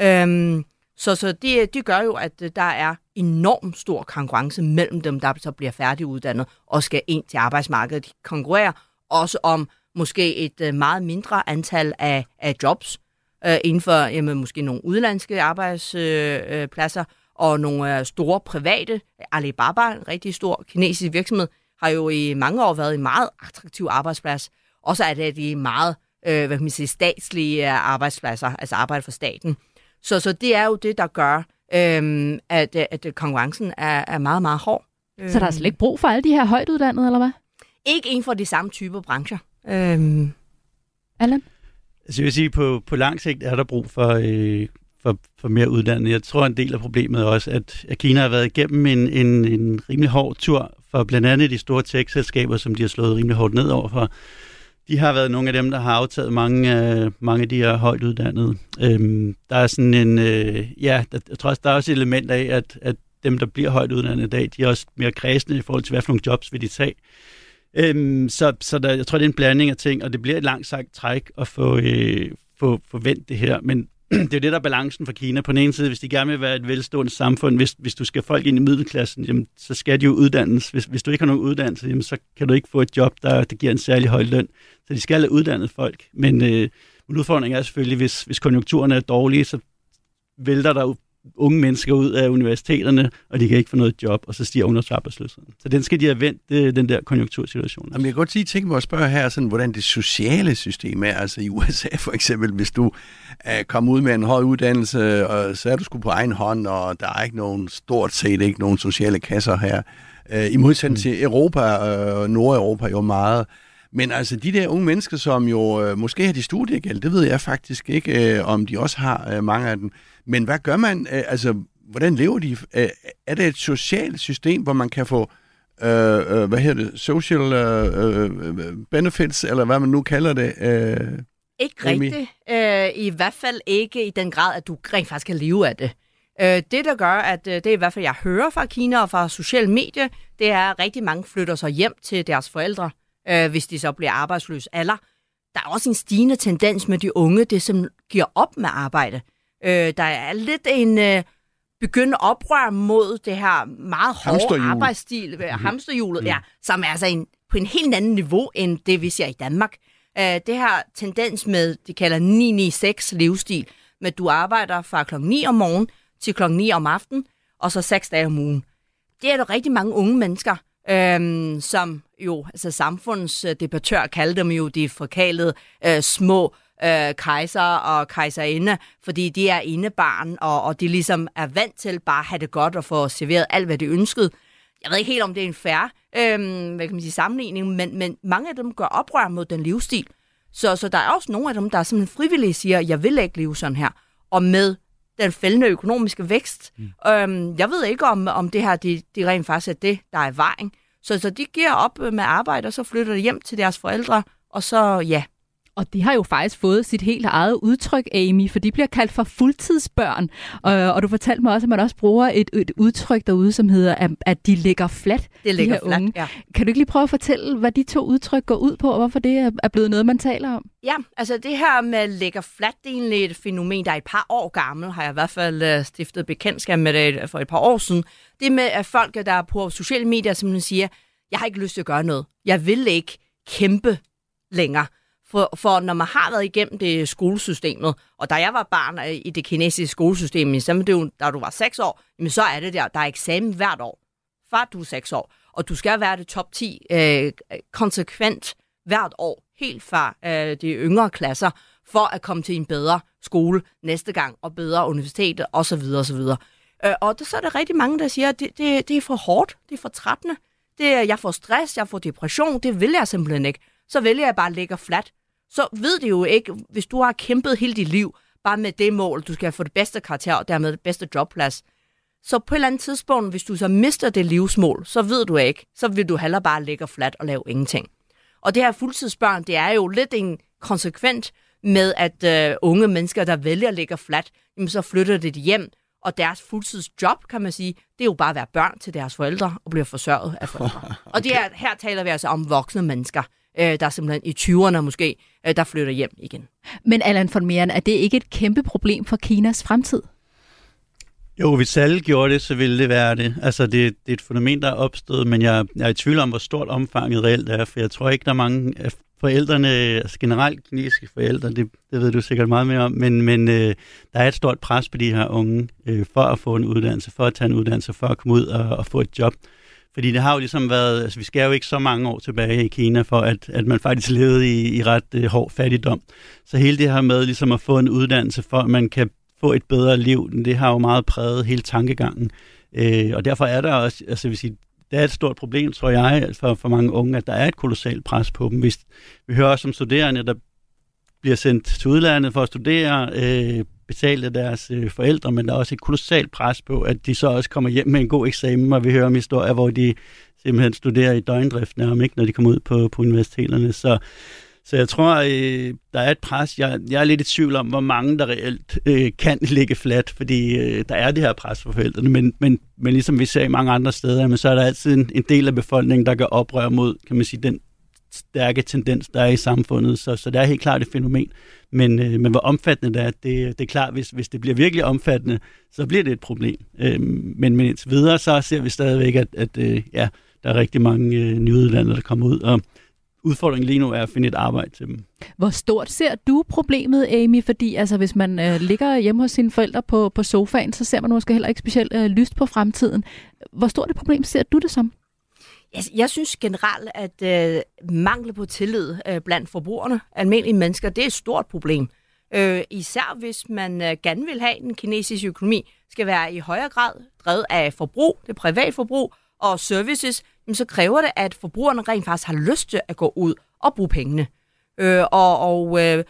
Øhm, så så det, det gør jo, at øh, der er enormt stor konkurrence mellem dem, der så bliver færdiguddannet og skal ind til arbejdsmarkedet. De konkurrerer også om måske et øh, meget mindre antal af, af jobs øh, inden for jamen, måske nogle udlandske arbejdspladser, øh, og nogle øh, store private, Alibaba, en rigtig stor kinesisk virksomhed, har jo i mange år været en meget attraktiv arbejdsplads. Og så er det de meget øh, hvad kan man sige, statslige øh, arbejdspladser, altså arbejde for staten. Så, så det er jo det, der gør, øh, at, at konkurrencen er, er meget, meget hård. Så der er slet ikke brug for alle de her højt uddannede, eller hvad? Ikke inden for de samme typer brancher. Øh. Allan? Altså jeg vil sige, på, på lang sigt er der brug for, øh, for, for mere uddannelse. Jeg tror, en del af problemet er også, at, at Kina har været igennem en, en, en rimelig hård tur for blandt andet de store tech-selskaber, som de har slået rimelig hårdt ned over for. De har været nogle af dem, der har aftaget mange, øh, mange af de her højt uddannede. Øhm, der er sådan en, øh, ja, der, jeg tror også, der er også et element af, at, at dem, der bliver højt uddannet i dag, de er også mere kredsende i forhold til, hvad for nogle jobs vil de tage. Øhm, så så der, jeg tror, det er en blanding af ting, og det bliver et langt sagt træk at få, øh, få, få vendt det her. Men [clears throat] det er jo det, der er balancen for Kina. På den ene side, hvis de gerne vil være et velstående samfund, hvis, hvis du skal folk ind i middelklassen, jamen, så skal de jo uddannes. Hvis, hvis du ikke har nogen uddannelse, jamen, så kan du ikke få et job, der, der giver en særlig høj løn. Så de skal have uddannet folk. Men, øh, udfordringen er selvfølgelig, hvis, hvis konjunkturerne er dårlige, så vælter der unge mennesker ud af universiteterne, og de kan ikke få noget job, og så stiger ungdomsarbejdsløsheden. Så den skal de have vendt, den der konjunktursituation. Jamen, jeg kan godt lige tænke mig at spørge her, sådan, hvordan det sociale system er. Altså i USA for eksempel, hvis du uh, kommer ud med en høj uddannelse, og så er du sgu på egen hånd, og der er ikke nogen, stort set ikke nogen sociale kasser her. Uh, I modsætning mm. til Europa og uh, Nordeuropa jo meget. Men altså de der unge mennesker, som jo øh, måske har de studiegæld, det ved jeg faktisk ikke, øh, om de også har øh, mange af dem. Men hvad gør man? Øh, altså, hvordan lever de? Øh, er det et socialt system, hvor man kan få øh, øh, hvad hedder det, social øh, øh, benefits, eller hvad man nu kalder det? Øh, ikke rigtigt. Øh, I hvert fald ikke i den grad, at du rent faktisk kan leve af det. Øh, det, der gør, at øh, det er i hvert fald, jeg hører fra Kina og fra sociale medier, det er, at rigtig mange flytter sig hjem til deres forældre øh, hvis de så bliver arbejdsløse. Eller der er også en stigende tendens med de unge, det som giver op med arbejde. Øh, der er lidt en øh, begyndende oprør mod det her meget hårde arbejdsstil, mm-hmm. hamsterhjulet, ja, som er altså en på en helt anden niveau, end det vi ser i Danmark. Uh, det her tendens med, de kalder 9-9-6 livsstil, med du arbejder fra klokken 9 om morgenen til klokken 9 om aftenen, og så 6 dage om ugen. Det er der rigtig mange unge mennesker, øhm, som jo, altså samfundets øh, debattør kalder dem jo de forkalede øh, små øh, kejser og kejserinde, fordi de er indebarn, og, og de ligesom er vant til bare at have det godt og få serveret alt, hvad de ønskede. Jeg ved ikke helt, om det er en færre øh, hvad kan man sige, sammenligning, men, men mange af dem gør oprør mod den livsstil. Så, så der er også nogle af dem, der simpelthen frivilligt siger, jeg vil ikke leve sådan her. Og med den fældende økonomiske vækst. Mm. Øhm, jeg ved ikke, om, om det her det, det rent faktisk er det, der er vejen. Så, så de giver op med arbejde, og så flytter de hjem til deres forældre, og så ja, og det har jo faktisk fået sit helt eget udtryk, Amy, for de bliver kaldt for fuldtidsbørn. Og, og du fortalte mig også, at man også bruger et, et udtryk derude, som hedder, at, at de ligger flat, det ligger de flat, unge. ja. Kan du ikke lige prøve at fortælle, hvad de to udtryk går ud på, og hvorfor det er, blevet noget, man taler om? Ja, altså det her med ligger flat, det er egentlig et fænomen, der er et par år gammel, har jeg i hvert fald uh, stiftet bekendtskab med det for et par år siden. Det med at folk, der er på sociale medier, som siger, jeg har ikke lyst til at gøre noget. Jeg vil ikke kæmpe længere. For, for når man har været igennem det skolesystemet, og da jeg var barn øh, i det kinesiske skolesystem, så det jo, da du var 6 år, jamen så er det der, der er eksamen hvert år, før du er 6 år. Og du skal være det top 10 øh, konsekvent hvert år, helt fra øh, de yngre klasser, for at komme til en bedre skole næste gang, og bedre universitet, osv. osv. Øh, og det, så er der rigtig mange, der siger, at det, det, det er for hårdt, det er for trættende, det, jeg får stress, jeg får depression, det vil jeg simpelthen ikke. Så vælger jeg bare at ligge flat så ved det jo ikke, hvis du har kæmpet hele dit liv, bare med det mål, du skal få det bedste karakter, og dermed det bedste jobplads. Så på et eller andet tidspunkt, hvis du så mister det livsmål, så ved du ikke, så vil du heller bare ligge flat og lave ingenting. Og det her fuldtidsbørn, det er jo lidt en konsekvent med, at øh, unge mennesker, der vælger at ligge flat, jamen så flytter det hjem, og deres fuldtidsjob, kan man sige, det er jo bare at være børn til deres forældre og blive forsørget af forældre. okay. [laughs] Og det er, her taler vi altså om voksne mennesker øh, der er simpelthen i 20'erne måske, øh, der flytter hjem igen. Men Allan von Meeren, er det ikke et kæmpe problem for Kinas fremtid? Jo, hvis alle gjorde det, så ville det være det. Altså, det, det er et fænomen, der er opstået, men jeg, jeg er i tvivl om, hvor stort omfanget reelt er, for jeg tror ikke, der er mange af forældrene, altså generelt kinesiske forældre, det, det ved du sikkert meget mere om, men, men øh, der er et stort pres på de her unge øh, for at få en uddannelse, for at tage en uddannelse, for at komme ud og, og få et job. Fordi det har jo ligesom været, altså vi skal jo ikke så mange år tilbage i Kina, for at, at man faktisk levede i, i ret øh, hård fattigdom. Så hele det her med ligesom at få en uddannelse, for at man kan få et bedre liv, det har jo meget præget hele tankegangen. Øh, og derfor er der også, altså hvis I, det er et stort problem, tror jeg, for, for mange unge, at der er et kolossalt pres på dem. Hvis, vi hører også om studerende, der bliver sendt til udlandet for at studere, øh, betalt af deres øh, forældre, men der er også et kolossalt pres på, at de så også kommer hjem med en god eksamen, og vi hører om historier, hvor de simpelthen studerer i døgndrift nærmest, når de kommer ud på, på universiteterne. Så, så jeg tror, øh, der er et pres. Jeg, jeg er lidt i tvivl om, hvor mange der reelt øh, kan [laughs] ligge flat, fordi øh, der er det her pres for forældrene. Men, men, men ligesom vi ser i mange andre steder, men så er der altid en, en del af befolkningen, der gør oprør mod kan man sige, den stærke tendens, der er i samfundet. Så, så det er helt klart et fænomen. Men, øh, men hvor omfattende det er, det, det er klart, hvis, hvis det bliver virkelig omfattende, så bliver det et problem. Øh, men, men indtil videre, så ser vi stadigvæk, at, at øh, ja, der er rigtig mange øh, nyuddannede, der kommer ud, og udfordringen lige nu er at finde et arbejde til dem. Hvor stort ser du problemet, Amy? Fordi altså, hvis man øh, ligger hjemme hos sine forældre på, på sofaen, så ser man måske heller ikke specielt øh, lyst på fremtiden. Hvor stort et problem ser du det som? Jeg, jeg synes generelt, at øh, mangel på tillid øh, blandt forbrugerne, almindelige mennesker, det er et stort problem. Øh, især hvis man øh, gerne vil have, at den kinesiske økonomi skal være i højere grad drevet af forbrug, det private forbrug og services, så kræver det, at forbrugerne rent faktisk har lyst til at gå ud og bruge pengene. Øh, og og øh,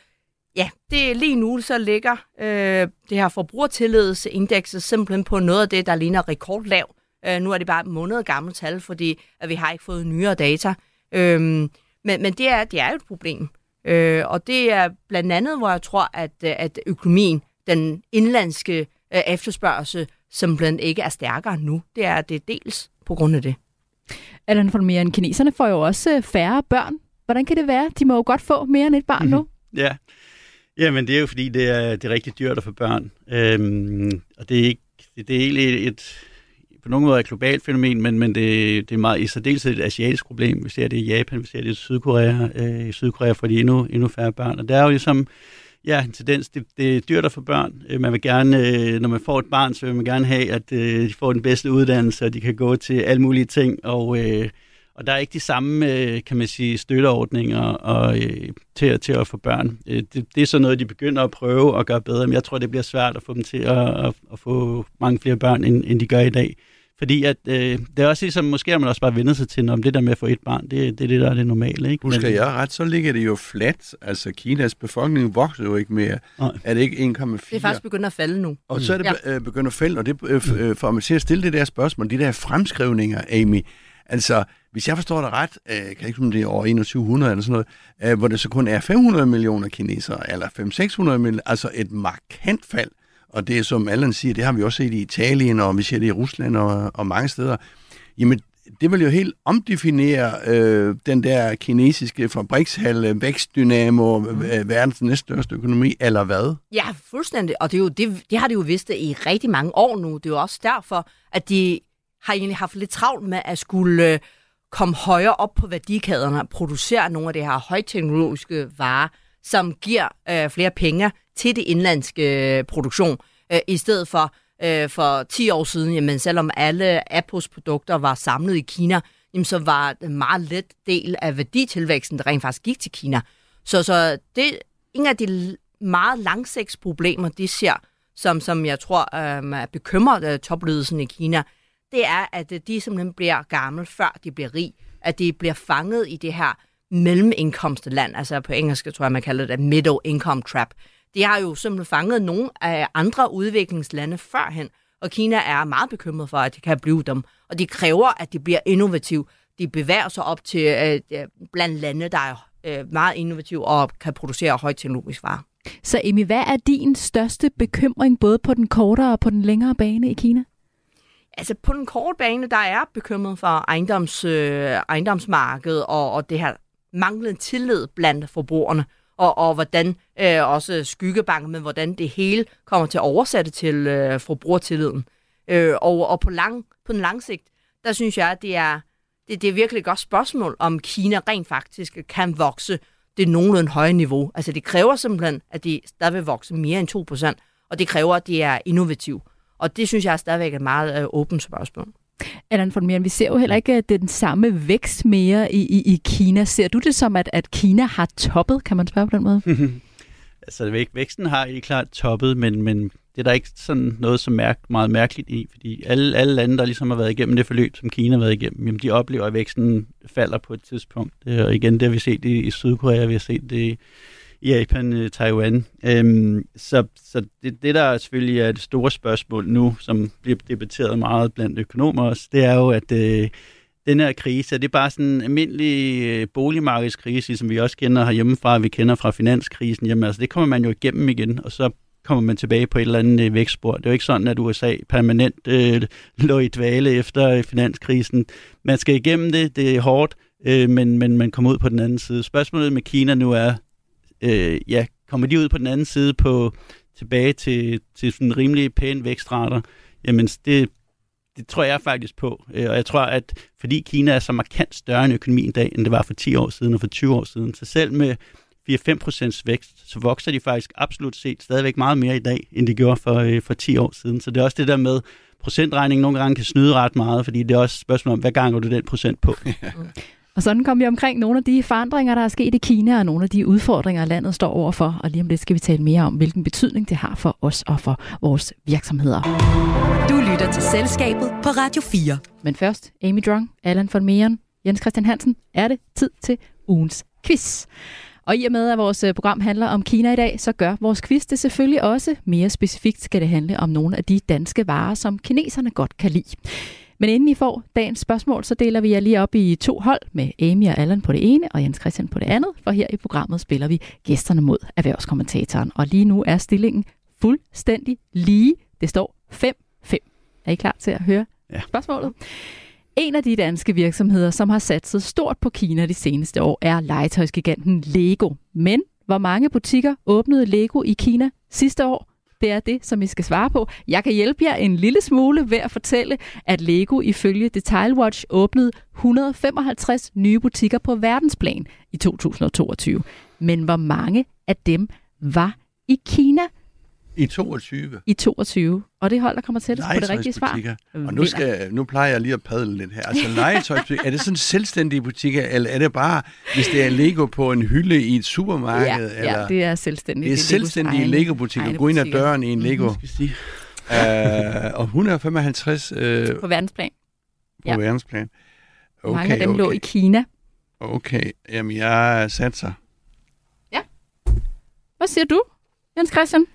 ja, det lige nu så ligger øh, det her forbrugertillidsindekset simpelthen på noget af det, der ligner rekordlav. Øh, nu er det bare måneder gamle tal, fordi at vi har ikke fået nyere data. Øh, men, men det er, det er jo et problem. Øh, og det er blandt andet, hvor jeg tror, at, at økonomien, den indlandske øh, efterspørgsel, simpelthen ikke er stærkere nu. Det er det dels på grund af det. Allan von Meeren, kineserne får jo også øh, færre børn. Hvordan kan det være? De må jo godt få mere end et barn nu. ja, Jamen, det er jo fordi, det er, det er rigtig dyrt at få børn. Øhm, og det er, ikke, det, det er egentlig et, på nogen måde et globalt fænomen, men, men det, det er meget i særdeleshed et asiatisk problem. Vi ser det i Japan, vi ser det i Sydkorea. Øh, I Sydkorea får de endnu, endnu færre børn. Og der er jo ligesom ja, en tendens. Det, det er dyrt at få børn. Øh, man vil gerne, øh, når man får et barn, så vil man gerne have, at øh, de får den bedste uddannelse, og de kan gå til alle mulige ting. Og, øh, og der er ikke de samme, øh, kan man sige, støtteordninger og, øh, til, til at få børn. Øh, det, det er så noget, de begynder at prøve at gøre bedre, men jeg tror, det bliver svært at få dem til at, at, at få mange flere børn, end, end de gør i dag. Fordi at, øh, det er også ligesom, måske har man også bare vendt sig til, om det der med at få et barn, det, det er det, der er det normale. Ikke? Husker Men, jeg ret, så ligger det jo fladt. Altså, Kinas befolkning vokser jo ikke mere. Nej. Er det ikke 1,4? Det er faktisk begyndt at falde nu. Og så er det ja. øh, begyndt at falde, og det øh, øh, får mig til at stille det der spørgsmål, de der fremskrivninger, Amy. Altså, hvis jeg forstår det ret, øh, kan jeg ikke om det er over 2100 eller sådan noget, øh, hvor det så kun er 500 millioner kinesere, eller 500-600 millioner, altså et markant fald. Og det er, som Allan siger, det har vi også set i Italien, og vi ser det i Rusland og, og mange steder. Jamen, det vil jo helt omdefinere øh, den der kinesiske fabrikshal, vækstdynamo, øh, verdens næststørste økonomi, eller hvad? Ja, fuldstændig. Og det, er jo, det, det har de jo vidst i rigtig mange år nu. Det er jo også derfor, at de har egentlig haft lidt travlt med at skulle øh, komme højere op på værdikæderne og producere nogle af de her højteknologiske varer, som giver øh, flere penge til det indlandske øh, produktion, øh, i stedet for øh, for 10 år siden, jamen selvom alle Apples produkter var samlet i Kina, jamen så var det en meget let del af værditilvæksten, der rent faktisk gik til Kina. Så, så det en af de meget langsigtsproblemer, de ser, som, som jeg tror øh, er bekymret øh, topledelsen i Kina, det er, at øh, de simpelthen bliver gamle, før de bliver rig. At de bliver fanget i det her mellemindkomstland, altså på engelsk tror jeg, man kalder det middle income trap. De har jo simpelthen fanget nogle af andre udviklingslande førhen, og Kina er meget bekymret for, at de kan blive dem. Og de kræver, at de bliver innovative. De bevæger sig op til øh, blandt lande, der er øh, meget innovative og kan producere højteknologisk varer. Så Emi, hvad er din største bekymring, både på den kortere og på den længere bane i Kina? Altså på den korte bane, der er bekymret for ejendoms, øh, ejendomsmarkedet og, og det her manglende tillid blandt forbrugerne og, og hvordan øh, også skyggebanken, men hvordan det hele kommer til at oversætte til øh, forbrugertilliden. Øh, og og på, lang, på den lang sigt, der synes jeg, at det er, det, det er virkelig et godt spørgsmål, om Kina rent faktisk kan vokse det nogenlunde høje niveau. Altså det kræver simpelthen, at de stadig vil vokse mere end 2%, og det kræver, at de er innovative. Og det synes jeg er stadigvæk et meget øh, åbent spørgsmål. Allan von Mieren, vi ser jo heller ikke at det er den samme vækst mere i, i, i Kina. Ser du det som, at, at Kina har toppet, kan man spørge på den måde? [laughs] altså væksten har i klart toppet, men, men det er der ikke sådan noget så mærk, meget mærkeligt i, fordi alle, alle lande, der ligesom har været igennem det forløb, som Kina har været igennem, jamen de oplever, at væksten falder på et tidspunkt. Og igen, det har vi set i, i Sydkorea, vi har set det i Japan, øh, Taiwan. Øhm, så så det, det, der selvfølgelig er det store spørgsmål nu, som bliver debatteret meget blandt økonomer også, det er jo, at øh, den her krise, er det bare sådan en almindelig øh, boligmarkedskrise, som vi også kender herhjemmefra, vi kender fra finanskrisen. Jamen altså, det kommer man jo igennem igen, og så kommer man tilbage på et eller andet øh, vækstspor. Det er jo ikke sådan, at USA permanent øh, lå i dvale efter øh, finanskrisen. Man skal igennem det, det er hårdt, øh, men, men man kommer ud på den anden side. Spørgsmålet med Kina nu er, øh, ja, kommer de ud på den anden side på tilbage til, til sådan rimelig pæne vækstrater, jamen det, det tror jeg faktisk på. Øh, og jeg tror, at fordi Kina er så markant større en økonomi i dag, end det var for 10 år siden og for 20 år siden, så selv med 4-5% vækst, så vokser de faktisk absolut set stadigvæk meget mere i dag, end de gjorde for, øh, for 10 år siden. Så det er også det der med, procentregning nogle gange kan snyde ret meget, fordi det er også et spørgsmål om, hvad ganger du den procent på? [laughs] Og sådan kom vi omkring nogle af de forandringer, der er sket i Kina, og nogle af de udfordringer, landet står overfor. Og lige om lidt skal vi tale mere om, hvilken betydning det har for os og for vores virksomheder. Du lytter til Selskabet på Radio 4. Men først, Amy Drong, Allan von Meeren, Jens Christian Hansen, er det tid til ugens quiz. Og i og med, at vores program handler om Kina i dag, så gør vores quiz det selvfølgelig også. Mere specifikt skal det handle om nogle af de danske varer, som kineserne godt kan lide. Men inden I får dagens spørgsmål, så deler vi jer lige op i to hold med Amy og Allan på det ene, og Jens Christian på det andet, for her i programmet spiller vi gæsterne mod erhvervskommentatoren. Og lige nu er stillingen fuldstændig lige. Det står 5-5. Er I klar til at høre ja. spørgsmålet? En af de danske virksomheder, som har satset stort på Kina de seneste år, er legetøjsgiganten Lego. Men hvor mange butikker åbnede Lego i Kina sidste år? Det er det, som I skal svare på. Jeg kan hjælpe jer en lille smule ved at fortælle, at Lego ifølge Detail Watch åbnede 155 nye butikker på verdensplan i 2022. Men hvor mange af dem var i Kina i 22 i 22? Og det hold, der kommer tættest på det rigtige svar. Og nu, skal, nu plejer jeg lige at padle lidt her. Altså legetøjsbutikker, er det sådan selvstændige butikker, eller er det bare, hvis det er Lego på en hylde i et supermarked? Ja, eller? ja, det er selvstændigt. det er selvstændige Lego-butikker. Gå ind ad døren i en Lego. Skal vi sige. Uh, og 155 uh, På verdensplan. på Ja. verdensplan. Okay, Mange af dem lå i okay. Kina. Okay, jamen jeg satser. Hvad siger du, Jens Christian?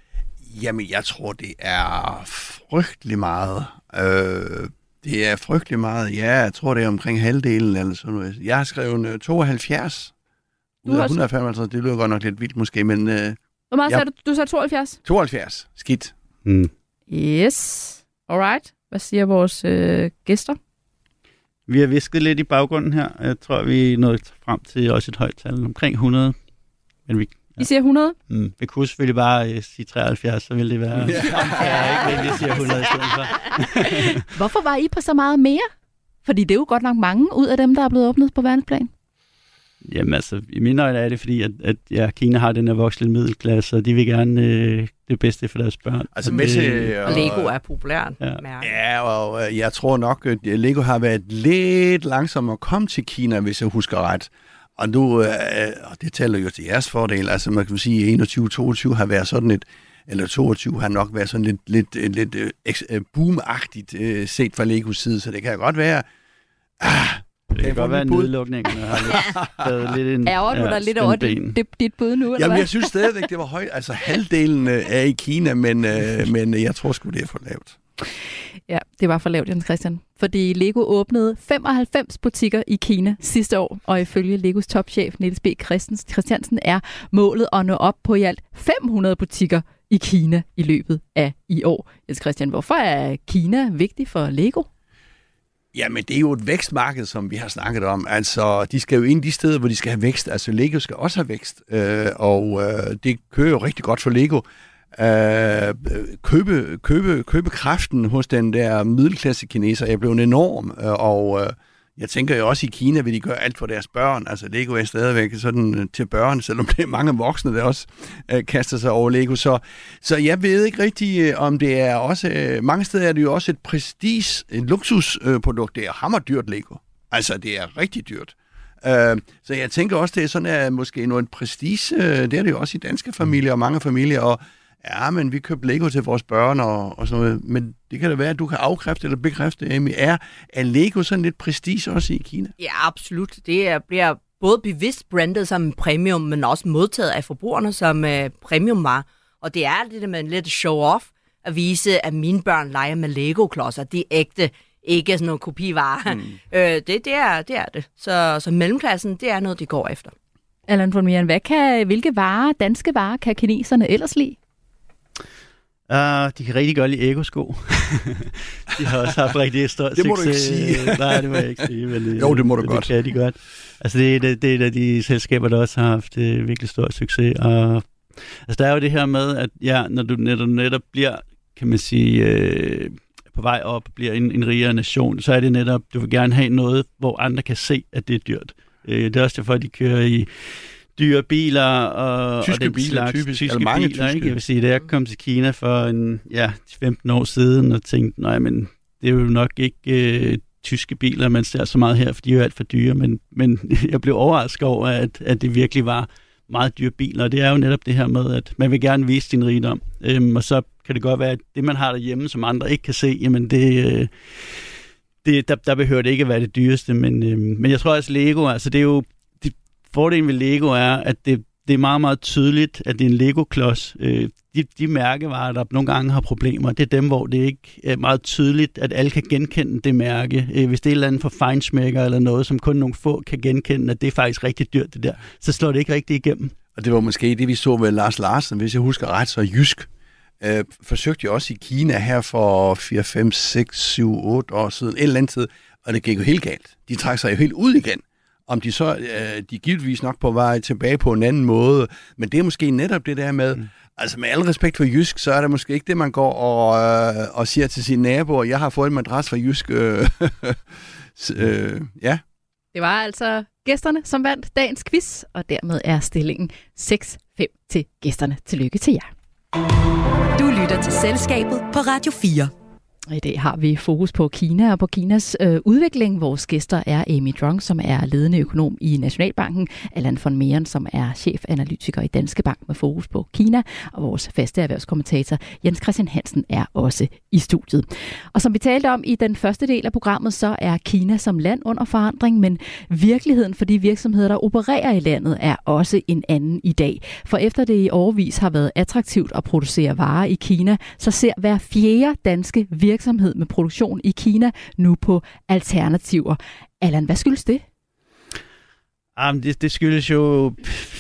Jamen, jeg tror, det er frygtelig meget. Øh, det er frygtelig meget. Ja, jeg tror, det er omkring halvdelen eller sådan noget. Jeg har skrevet øh, 72. Du Ud af har- 155, det lyder godt nok lidt vildt måske, men øh, Hvor meget Ja. sagde du? Du sagde 72? 72. Skidt. Mm. Yes. Alright. Hvad siger vores øh, gæster? Vi har visket lidt i baggrunden her. Jeg tror, vi er nået frem til også et højt tal, omkring 100. Men vi, I siger 100? mm, vi kunne selvfølgelig bare øh, sige 73, så ville det være... [laughs] Ja. Ja, ikke, men vi siger 100 i stedet for. [laughs] Hvorfor var I på så meget mere? Fordi det er jo godt nok mange ud af dem, der er blevet åbnet på verdensplan. Jamen altså, i mine øjne er det fordi, at, at ja, Kina har den her voksne middelklasse, og de vil gerne øh, det bedste for deres børn. Altså Og med til... Og Lego er populært. Ja. mærke. Ja, og øh, jeg tror nok, at Lego har været lidt langsom at komme til Kina, hvis jeg husker ret. Og nu, øh, og det taler jo til jeres fordel, altså man kan sige, at 21-22 har været sådan et, eller 22 har nok været sådan lidt, lidt, øh, lidt øh, øh, boomagtigt øh, set fra Legos side, så det kan godt være, ah, Det kan få godt være, at nedlukningen har lidt, [laughs] lidt en... Ærger du dig lidt over det, det, dit bud nu, eller Jamen, hvad? jeg synes stadigvæk, det var højt. Altså, halvdelen øh, er i Kina, men, øh, [laughs] men jeg tror sgu, det er for lavt. Ja, det var for lavt, Jens Christian. Fordi Lego åbnede 95 butikker i Kina sidste år, og ifølge Legos topchef Niels B. Christiansen er målet at nå op på i alt 500 butikker i Kina i løbet af i år. Jens Christian, hvorfor er Kina vigtig for Lego? Jamen, det er jo et vækstmarked, som vi har snakket om. Altså, de skal jo ind de steder, hvor de skal have vækst. Altså, Lego skal også have vækst, øh, og øh, det kører jo rigtig godt for Lego. Øh, købe, købe, købe kraften hos den der middelklasse kineser er blevet enorm, øh, og øh, jeg tænker jo også i Kina vil de gøre alt for deres børn. Altså Lego er stadigvæk sådan øh, til børn, selvom det er mange voksne, der også øh, kaster sig over Lego. Så, så jeg ved ikke rigtig, øh, om det er også... Øh, mange steder er det jo også et prestige, et luksusprodukt. Det er hammerdyrt Lego. Altså, det er rigtig dyrt. Øh, så jeg tænker også, det er sådan, at måske noget prestige, øh, det er det jo også i danske familier og mange familier, og ja, men vi købte Lego til vores børn og, og sådan noget, men det kan da være, at du kan afkræfte eller bekræfte, Amy, er, er Lego sådan lidt prestige også i Kina? Ja, absolut. Det er, bliver både bevidst brandet som premium, men også modtaget af forbrugerne som uh, premium var. Og det er det der med lidt show-off, at vise, at mine børn leger med Lego-klodser. De er ægte, ikke sådan nogle kopivarer. Mm. [laughs] øh, det, det, er, det er det. Så, så mellemklassen, det er noget, de går efter. Allan von Mieren, hvad kan, hvilke varer, danske varer, kan kineserne ellers lide? Uh, de kan rigtig godt lide Ego-sko. [laughs] de har også haft rigtig stor Det må du succes. ikke sige. [laughs] Nej, det må jeg ikke sige. Men, Jo, det må du det godt. kan de godt. Altså, det, er- det, det er et af de selskaber, der også har haft øh, virkelig stor succes. Og, altså, der er jo det her med, at ja, når du netop, netop bliver, kan man sige, øh, på vej op og bliver en, en rigere nation, så er det netop, du vil gerne have noget, hvor andre kan se, at det er dyrt. Øh, det er også derfor, at de kører i dyre biler og, Tyske og den biler, slags typisk. tyske Eller mange biler, tyske. Ikke? Jeg vil sige, da jeg kom til Kina for en, ja, 15 år siden og tænkte, nej, men det er jo nok ikke øh, tyske biler, man ser så meget her, for de er jo alt for dyre, men, men [laughs] jeg blev overrasket over, at, at det virkelig var meget dyre biler, og det er jo netop det her med, at man vil gerne vise sin rigdom, øhm, og så kan det godt være, at det, man har derhjemme, som andre ikke kan se, jamen det, øh, det der, der behøver det ikke at være det dyreste, men, øh, men jeg tror også Lego, altså det er jo, fordelen ved Lego er, at det, det er meget, meget tydeligt, at det er en Lego-klods. Øh, de, de mærkevarer, der nogle gange har problemer, det er dem, hvor det ikke er meget tydeligt, at alle kan genkende det mærke. Øh, hvis det er et eller andet for fejnsmækker eller noget, som kun nogle få kan genkende, at det er faktisk rigtig dyrt det der, så slår det ikke rigtig igennem. Og det var måske det, vi så med Lars Larsen, hvis jeg husker ret, så Jysk øh, forsøgte jo også i Kina her for 4, 5, 6, 7, 8 år siden, et eller andet tid, og det gik jo helt galt. De trak sig jo helt ud igen. Om de så, øh, de er givetvis nok på vej tilbage på en anden måde, men det er måske netop det der med, mm. altså med al respekt for Jysk, så er det måske ikke det, man går og, øh, og siger til sine naboer, jeg har fået en madras fra Jysk. Øh, [laughs] øh, ja. Det var altså gæsterne, som vandt dagens quiz, og dermed er stillingen 6-5 til gæsterne. Tillykke til jer. Du lytter til Selskabet på Radio 4. I dag har vi fokus på Kina og på Kinas øh, udvikling. Vores gæster er Amy Drong, som er ledende økonom i Nationalbanken, Allan von Meeren, som er chefanalytiker i Danske Bank med fokus på Kina, og vores faste erhvervskommentator Jens Christian Hansen er også i studiet. Og som vi talte om i den første del af programmet, så er Kina som land under forandring, men virkeligheden for de virksomheder, der opererer i landet, er også en anden i dag. For efter det i overvis har været attraktivt at producere varer i Kina, så ser hver fjerde danske virksomhed virksomhed med produktion i Kina nu på alternativer. Allan, hvad skyldes det? Ah, Jamen, det, det skyldes jo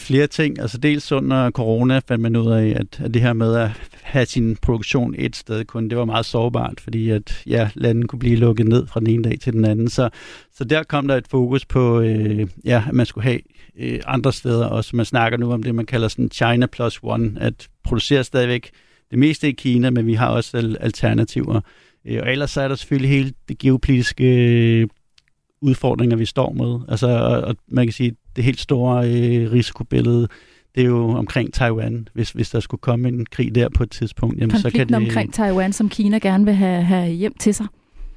flere ting. Altså dels under corona fandt man ud af, at, at det her med at have sin produktion et sted kun, det var meget sårbart, fordi at ja, landet kunne blive lukket ned fra den ene dag til den anden. Så, så der kom der et fokus på, øh, ja, at man skulle have øh, andre steder også. Man snakker nu om det, man kalder sådan China plus one, at producere stadigvæk det meste i Kina, men vi har også alternativer. Øh, og ellers så er der selvfølgelig hele det geopolitiske øh, udfordringer, vi står med. Altså, og man kan sige, det helt store øh, risikobillede, det er jo omkring Taiwan. Hvis, hvis der skulle komme en krig der på et tidspunkt, jamen, så kan det... omkring Taiwan, som Kina gerne vil have, have hjem til sig?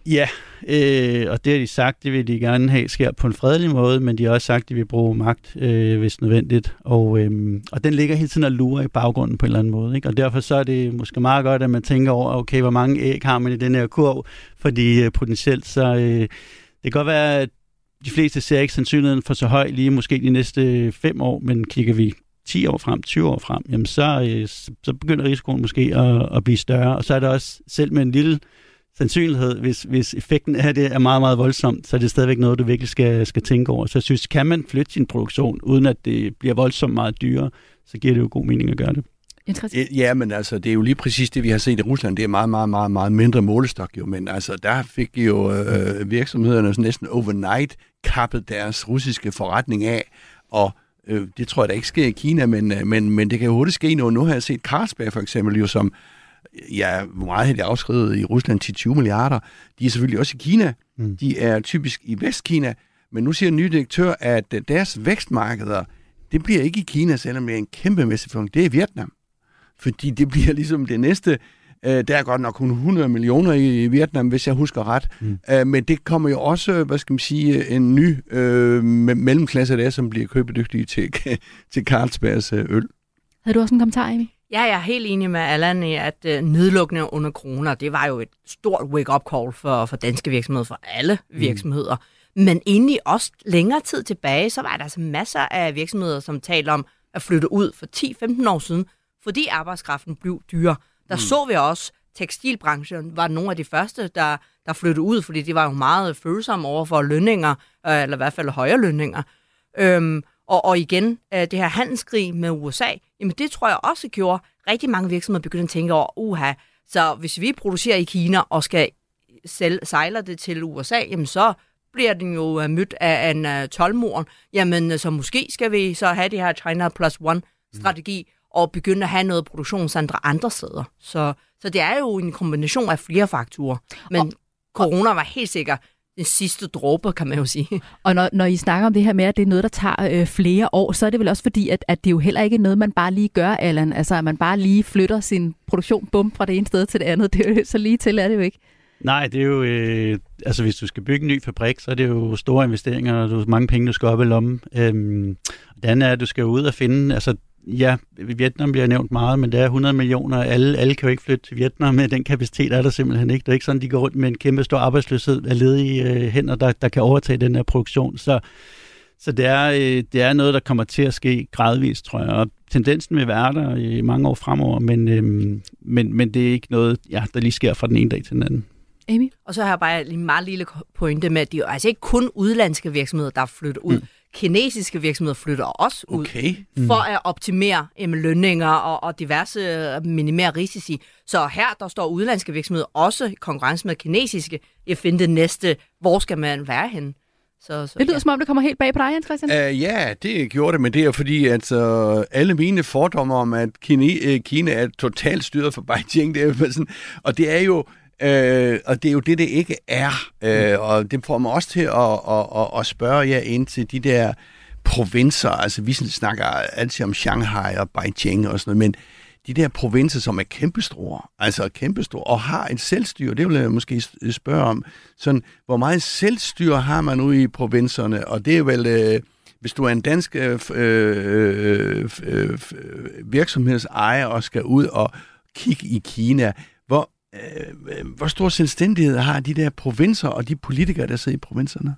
Ja, øh, og det har de sagt, det vil de gerne have sker på en fredelig måde, men de har også sagt, at de vil bruge magt, øh, hvis nødvendigt. Og, øh, og den ligger hele tiden og lurer i baggrunden på en eller anden måde. Ikke? Og derfor så er det måske meget godt, at man tænker over, okay, hvor mange æg har man i den her kurv, fordi øh, potentielt så... Øh, det kan godt være, at de fleste ser ikke sandsynligheden for så høj lige måske de næste fem år, men kigger vi 10 år frem, 20 år frem, jamen så, øh, så begynder risikoen måske at, at blive større. Og så er der også, selv med en lille sandsynlighed, hvis, hvis effekten af det er meget, meget voldsomt, så er det stadigvæk noget, du virkelig skal, skal tænke over. Så jeg synes, kan man flytte sin produktion, uden at det bliver voldsomt meget dyrere, så giver det jo god mening at gøre det. Ja, men altså, det er jo lige præcis det, vi har set i Rusland. Det er meget, meget, meget, meget mindre målestok jo, men altså, der fik jo øh, virksomhederne næsten overnight kappet deres russiske forretning af, og øh, det tror jeg da ikke sker i Kina, men, øh, men, men det kan jo hurtigt ske nu. Nu har jeg set Carlsberg for eksempel, jo, som ja, hvor meget har de afskrevet i Rusland til 20 milliarder. De er selvfølgelig også i Kina. Mm. De er typisk i Vestkina. Men nu siger en ny direktør, at deres vækstmarkeder, det bliver ikke i Kina, selvom det er en kæmpe mæssefond. Det er i Vietnam. Fordi det bliver ligesom det næste. Øh, der er godt nok 100 millioner i Vietnam, hvis jeg husker ret. Mm. Øh, men det kommer jo også, hvad skal man sige, en ny øh, mellemklasse der, som bliver købedygtige til, [laughs] til Carlsbergs øh, øl. Havde du også en kommentar, Amy? Ja, jeg er helt enig med Allan i, at øh, nedlukningen under corona, det var jo et stort wake-up call for, for danske virksomheder, for alle mm. virksomheder. Mm. Men egentlig også længere tid tilbage, så var der altså masser af virksomheder, som talte om at flytte ud for 10-15 år siden, fordi arbejdskraften blev dyre. Der mm. så vi også, tekstilbranchen var nogle af de første, der, der flyttede ud, fordi de var jo meget følsomme over for lønninger, øh, eller i hvert fald højere lønninger. Øhm, og, og igen, øh, det her handelskrig med USA, jamen det tror jeg også gjorde, rigtig mange virksomheder begyndte at tænke over, uha, så hvis vi producerer i Kina og skal sælge, sejler det til USA, jamen så bliver den jo uh, mødt af en uh, tolvmor. Jamen, så måske skal vi så have det her China plus one strategi mm. og begynde at have noget produktionscentre andre steder. Så, så det er jo en kombination af flere faktorer. Men og, corona var helt sikkert den sidste dråbe, kan man jo sige. [laughs] Og når, når I snakker om det her med, at det er noget, der tager øh, flere år, så er det vel også fordi, at, at det jo heller ikke er noget, man bare lige gør, Allan. Altså, at man bare lige flytter sin produktion bum fra det ene sted til det andet. [laughs] Det er jo så lige til, er det jo ikke? Nej, det er jo, øh, altså hvis du skal bygge en ny fabrik, så er det jo store investeringer, og du har mange penge, du skal op i lommen. Øhm, det andet er, at du skal ud og finde, altså ja, Vietnam bliver nævnt meget, men der er 100 millioner. Alle, alle kan jo ikke flytte til Vietnam med den kapacitet, er der simpelthen ikke. Det er ikke sådan, de går rundt med en kæmpe stor arbejdsløshed af ledige øh, hænder, der, der kan overtage den her produktion. Så, så det, er, øh, det er noget, der kommer til at ske gradvist, tror jeg. Og tendensen vil være der i mange år fremover, men, øh, men, men det er ikke noget, ja, der lige sker fra den ene dag til den anden. Amy? Og så har jeg bare en meget lille pointe med, at det er altså ikke kun udlandske virksomheder, der flytter ud. Mm kinesiske virksomheder flytter også ud okay. mm. for at optimere jamen, lønninger og, og diverse øh, minimere risici. Så her der står udlandske virksomheder også i konkurrence med kinesiske i at finde det næste, hvor skal man være henne. Så, så, Det lyder ja. som om, det kommer helt bag på dig, Jens Christian. Uh, ja, det gjorde det, men det er fordi, at uh, alle mine fordomme om, at Kina, uh, Kina er totalt styret for Beijing, det er sådan, og det er jo, uh, og det er jo det, det ikke er. Uh, og det får mig også til at, at, at, at spørge jer ind til de der provinser, altså vi snakker altid om Shanghai og Beijing og sådan noget, men de der provinser, som er kæmpestore, altså kæmpestore, og har et selvstyre, det vil jeg måske spørge om, sådan, hvor meget selvstyre har man ude i provinserne, og det er vel, øh, hvis du er en dansk øh, øh, øh, virksomhedsejer og skal ud og kigge i Kina, øh, hvor stor selvstændighed har de der provinser og de politikere, der sidder i provinserne?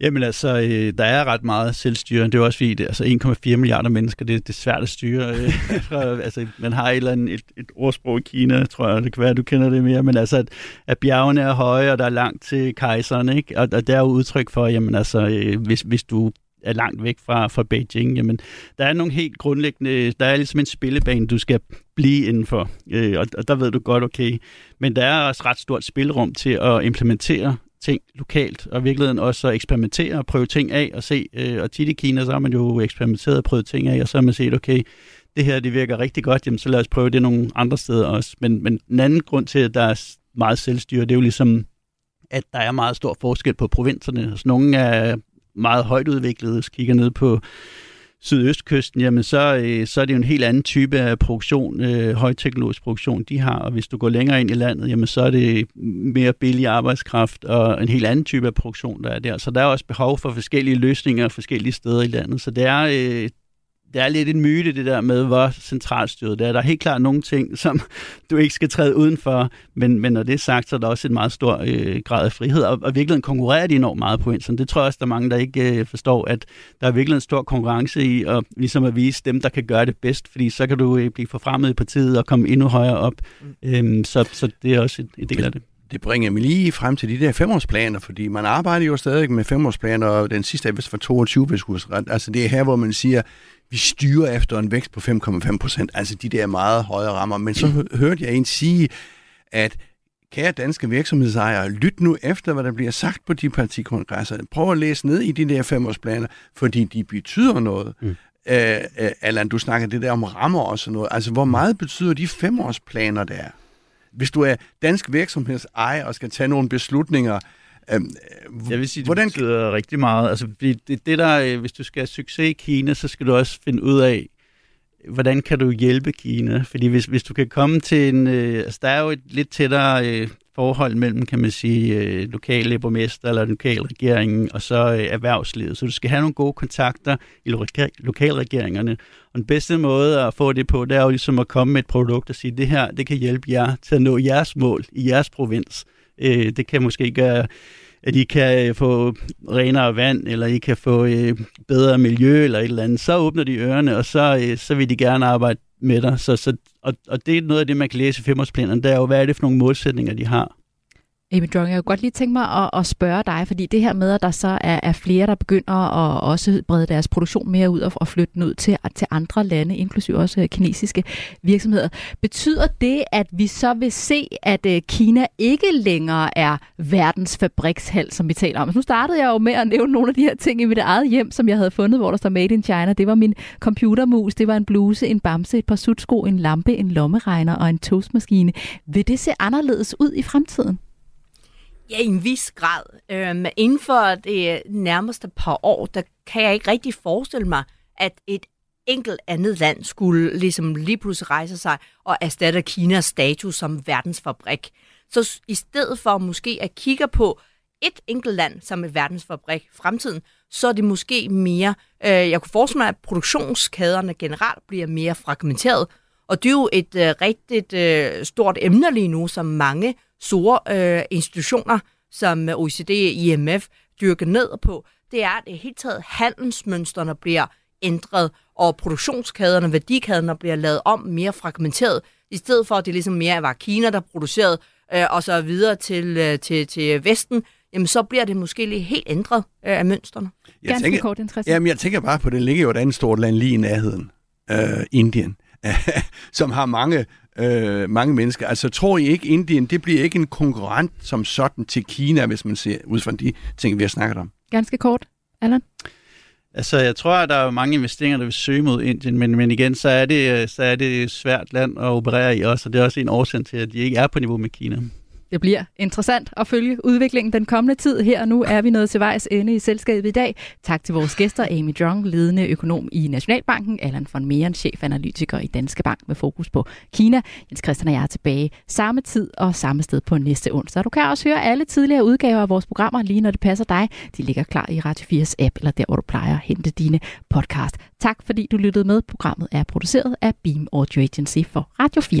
Jamen altså, øh, der er ret meget selvstyre. Det er jo også fordi, det, altså 1,4 milliarder mennesker, det, det er svært at styre. Øh, [laughs] fra, altså, man har et eller andet et, et ordsprog i Kina, tror jeg, det kan være, du kender det mere, men altså, at, at bjergene er høje, og der er langt til kejseren, ikke? Og, og det er jo udtryk for, jamen altså, øh, hvis, hvis du er langt væk fra, fra Beijing, jamen, der er nogle helt grundlæggende, der er ligesom en spillebane, du skal blive indenfor, øh, og, og der ved du godt, okay, men der er også ret stort spilrum til at implementere ting lokalt, og i virkeligheden også at eksperimentere og prøve ting af og se. Øh, og tit i Kina, så har man jo eksperimenteret og prøvet ting af, og så har man set, okay, det her det virker rigtig godt, jamen så lad os prøve det nogle andre steder også. Men, men den anden grund til, at der er meget selvstyre, det er jo ligesom, at der er meget stor forskel på provinserne. Altså, nogle er meget højt udviklede, hvis kigger ned på sydøstkysten, jamen så, øh, så er det jo en helt anden type af produktion, øh, højteknologisk produktion, de har. Og hvis du går længere ind i landet, jamen så er det mere billig arbejdskraft og en helt anden type af produktion, der er der. Så der er også behov for forskellige løsninger forskellige steder i landet. Så det er, øh, det er lidt en myte, det der med, hvor centralstyret det er. Der er helt klart nogle ting, som du ikke skal træde udenfor, men, men når det er sagt, så er der også en meget stor øh, grad af frihed, og, og virkelig konkurrerer de enormt meget på provinserne. Det tror jeg også, der er mange, der ikke øh, forstår, at der er virkelig en stor konkurrence i at, ligesom at vise dem, der kan gøre det bedst, fordi så kan du øh, blive forfremmet i partiet og komme endnu højere op. Mm. Øhm, så, så det er også en, en del af det det bringer mig lige frem til de der femårsplaner, fordi man arbejder jo stadig med femårsplaner, og den sidste er vist for 22, hvis jeg. Altså det er her, hvor man siger, vi styrer efter en vækst på 5,5 procent, altså de der meget høje rammer. Men så mm. hørte jeg en sige, at kære danske virksomhedsejere, lyt nu efter, hvad der bliver sagt på de partikongresser. Prøv at læse ned i de der femårsplaner, fordi de betyder noget. Mm. Uh, Allan, du snakker det der om rammer og sådan noget. Altså, hvor meget betyder de femårsplaner der? Hvis du er dansk virksomhedsejer og skal tage nogle beslutninger, Øhm, jeg vil sige, det hvordan... betyder rigtig meget. Altså, det, det der, hvis du skal have succes i Kina, så skal du også finde ud af, hvordan kan du hjælpe Kina? Fordi hvis, hvis du kan komme til en... Øh, altså, der er jo et lidt tættere øh, forhold mellem, kan man sige, øh, lokale borgmester eller lokale regeringen og så øh, erhvervslivet. Så du skal have nogle gode kontakter i loka- lokalregeringerne. Og den bedste måde at få det på, det er jo ligesom at komme med et produkt og sige, det her, det kan hjælpe jer til at nå jeres mål i jeres provins. Øh, Øh, det kan måske gøre, at I kan øh, få renere vand, eller I kan få øh, bedre miljø, eller et eller andet. Så åbner de ørerne, og så, øh, så vil de gerne arbejde med dig. Så, så, og, og det er noget af det, man kan læse i femårsplanerne, det er jo, hvad er det for nogle målsætninger, de har. Amy Drong, jeg kunne godt lige tænke mig at, at spørge dig, fordi det her med, at der så er, er flere, der begynder at også brede deres produktion mere ud og, og flytte den ud til, til andre lande, inklusive også øh, kinesiske virksomheder. Betyder det, at vi så vil se, at øh, Kina ikke længere er verdens fabrikshal, som vi taler om? Altså, nu startede jeg jo med at nævne nogle af de her ting i mit eget hjem, som jeg havde fundet, hvor der står Made in China. Det var min computermus, det var en bluse, en bamse, et par sutsko, en lampe, en lommeregner og en toastmaskine. Vil det se anderledes ud i fremtiden? Ja, i en vis grad. Øhm, inden for det nærmeste par år, der kan jeg ikke rigtig forestille mig, at et enkelt andet land skulle ligesom lige pludselig rejse sig og erstatte Kinas status som verdensfabrik. Så i stedet for måske at kigge på et enkelt land som et verdensfabrik i fremtiden, så er det måske mere, øh, jeg kunne forestille mig, at produktionskæderne generelt bliver mere fragmenteret. Og det er jo et øh, rigtig øh, stort emne lige nu, som mange store øh, institutioner, som OECD og IMF dyrker ned på, det er, at det helt taget handelsmønstrene bliver ændret, og produktionskæderne, værdikæderne bliver lavet om mere fragmenteret, i stedet for, at det ligesom mere var Kina, der producerede, øh, og så videre til, øh, til, til Vesten, jamen så bliver det måske lige helt ændret øh, af mønstrene. Jeg Ganske tænker, kort interesse. Jamen, jeg tænker bare på, at det ligger jo et andet stort land lige i nærheden, øh, Indien [laughs] som har mange øh, mange mennesker. Altså tror I ikke, Indien, det bliver ikke en konkurrent som sådan til Kina, hvis man ser ud fra de ting, vi har snakket om? Ganske kort, Allan? Altså, jeg tror, at der er mange investeringer, der vil søge mod Indien, men, men igen, så er, det, så er det et svært land at operere i også, og det er også en årsag til, at de ikke er på niveau med Kina. Det bliver interessant at følge udviklingen den kommende tid. Her og nu er vi nået til vejs ende i selskabet i dag. Tak til vores gæster, Amy Drong, ledende økonom i Nationalbanken, Allan von Meeren, chefanalytiker i Danske Bank med fokus på Kina. Jens Christian og jeg er tilbage samme tid og samme sted på næste onsdag. Du kan også høre alle tidligere udgaver af vores programmer, lige når det passer dig. De ligger klar i Radio 4's app, eller der, hvor du plejer at hente dine podcast. Tak fordi du lyttede med. Programmet er produceret af Beam Audio Agency for Radio 4.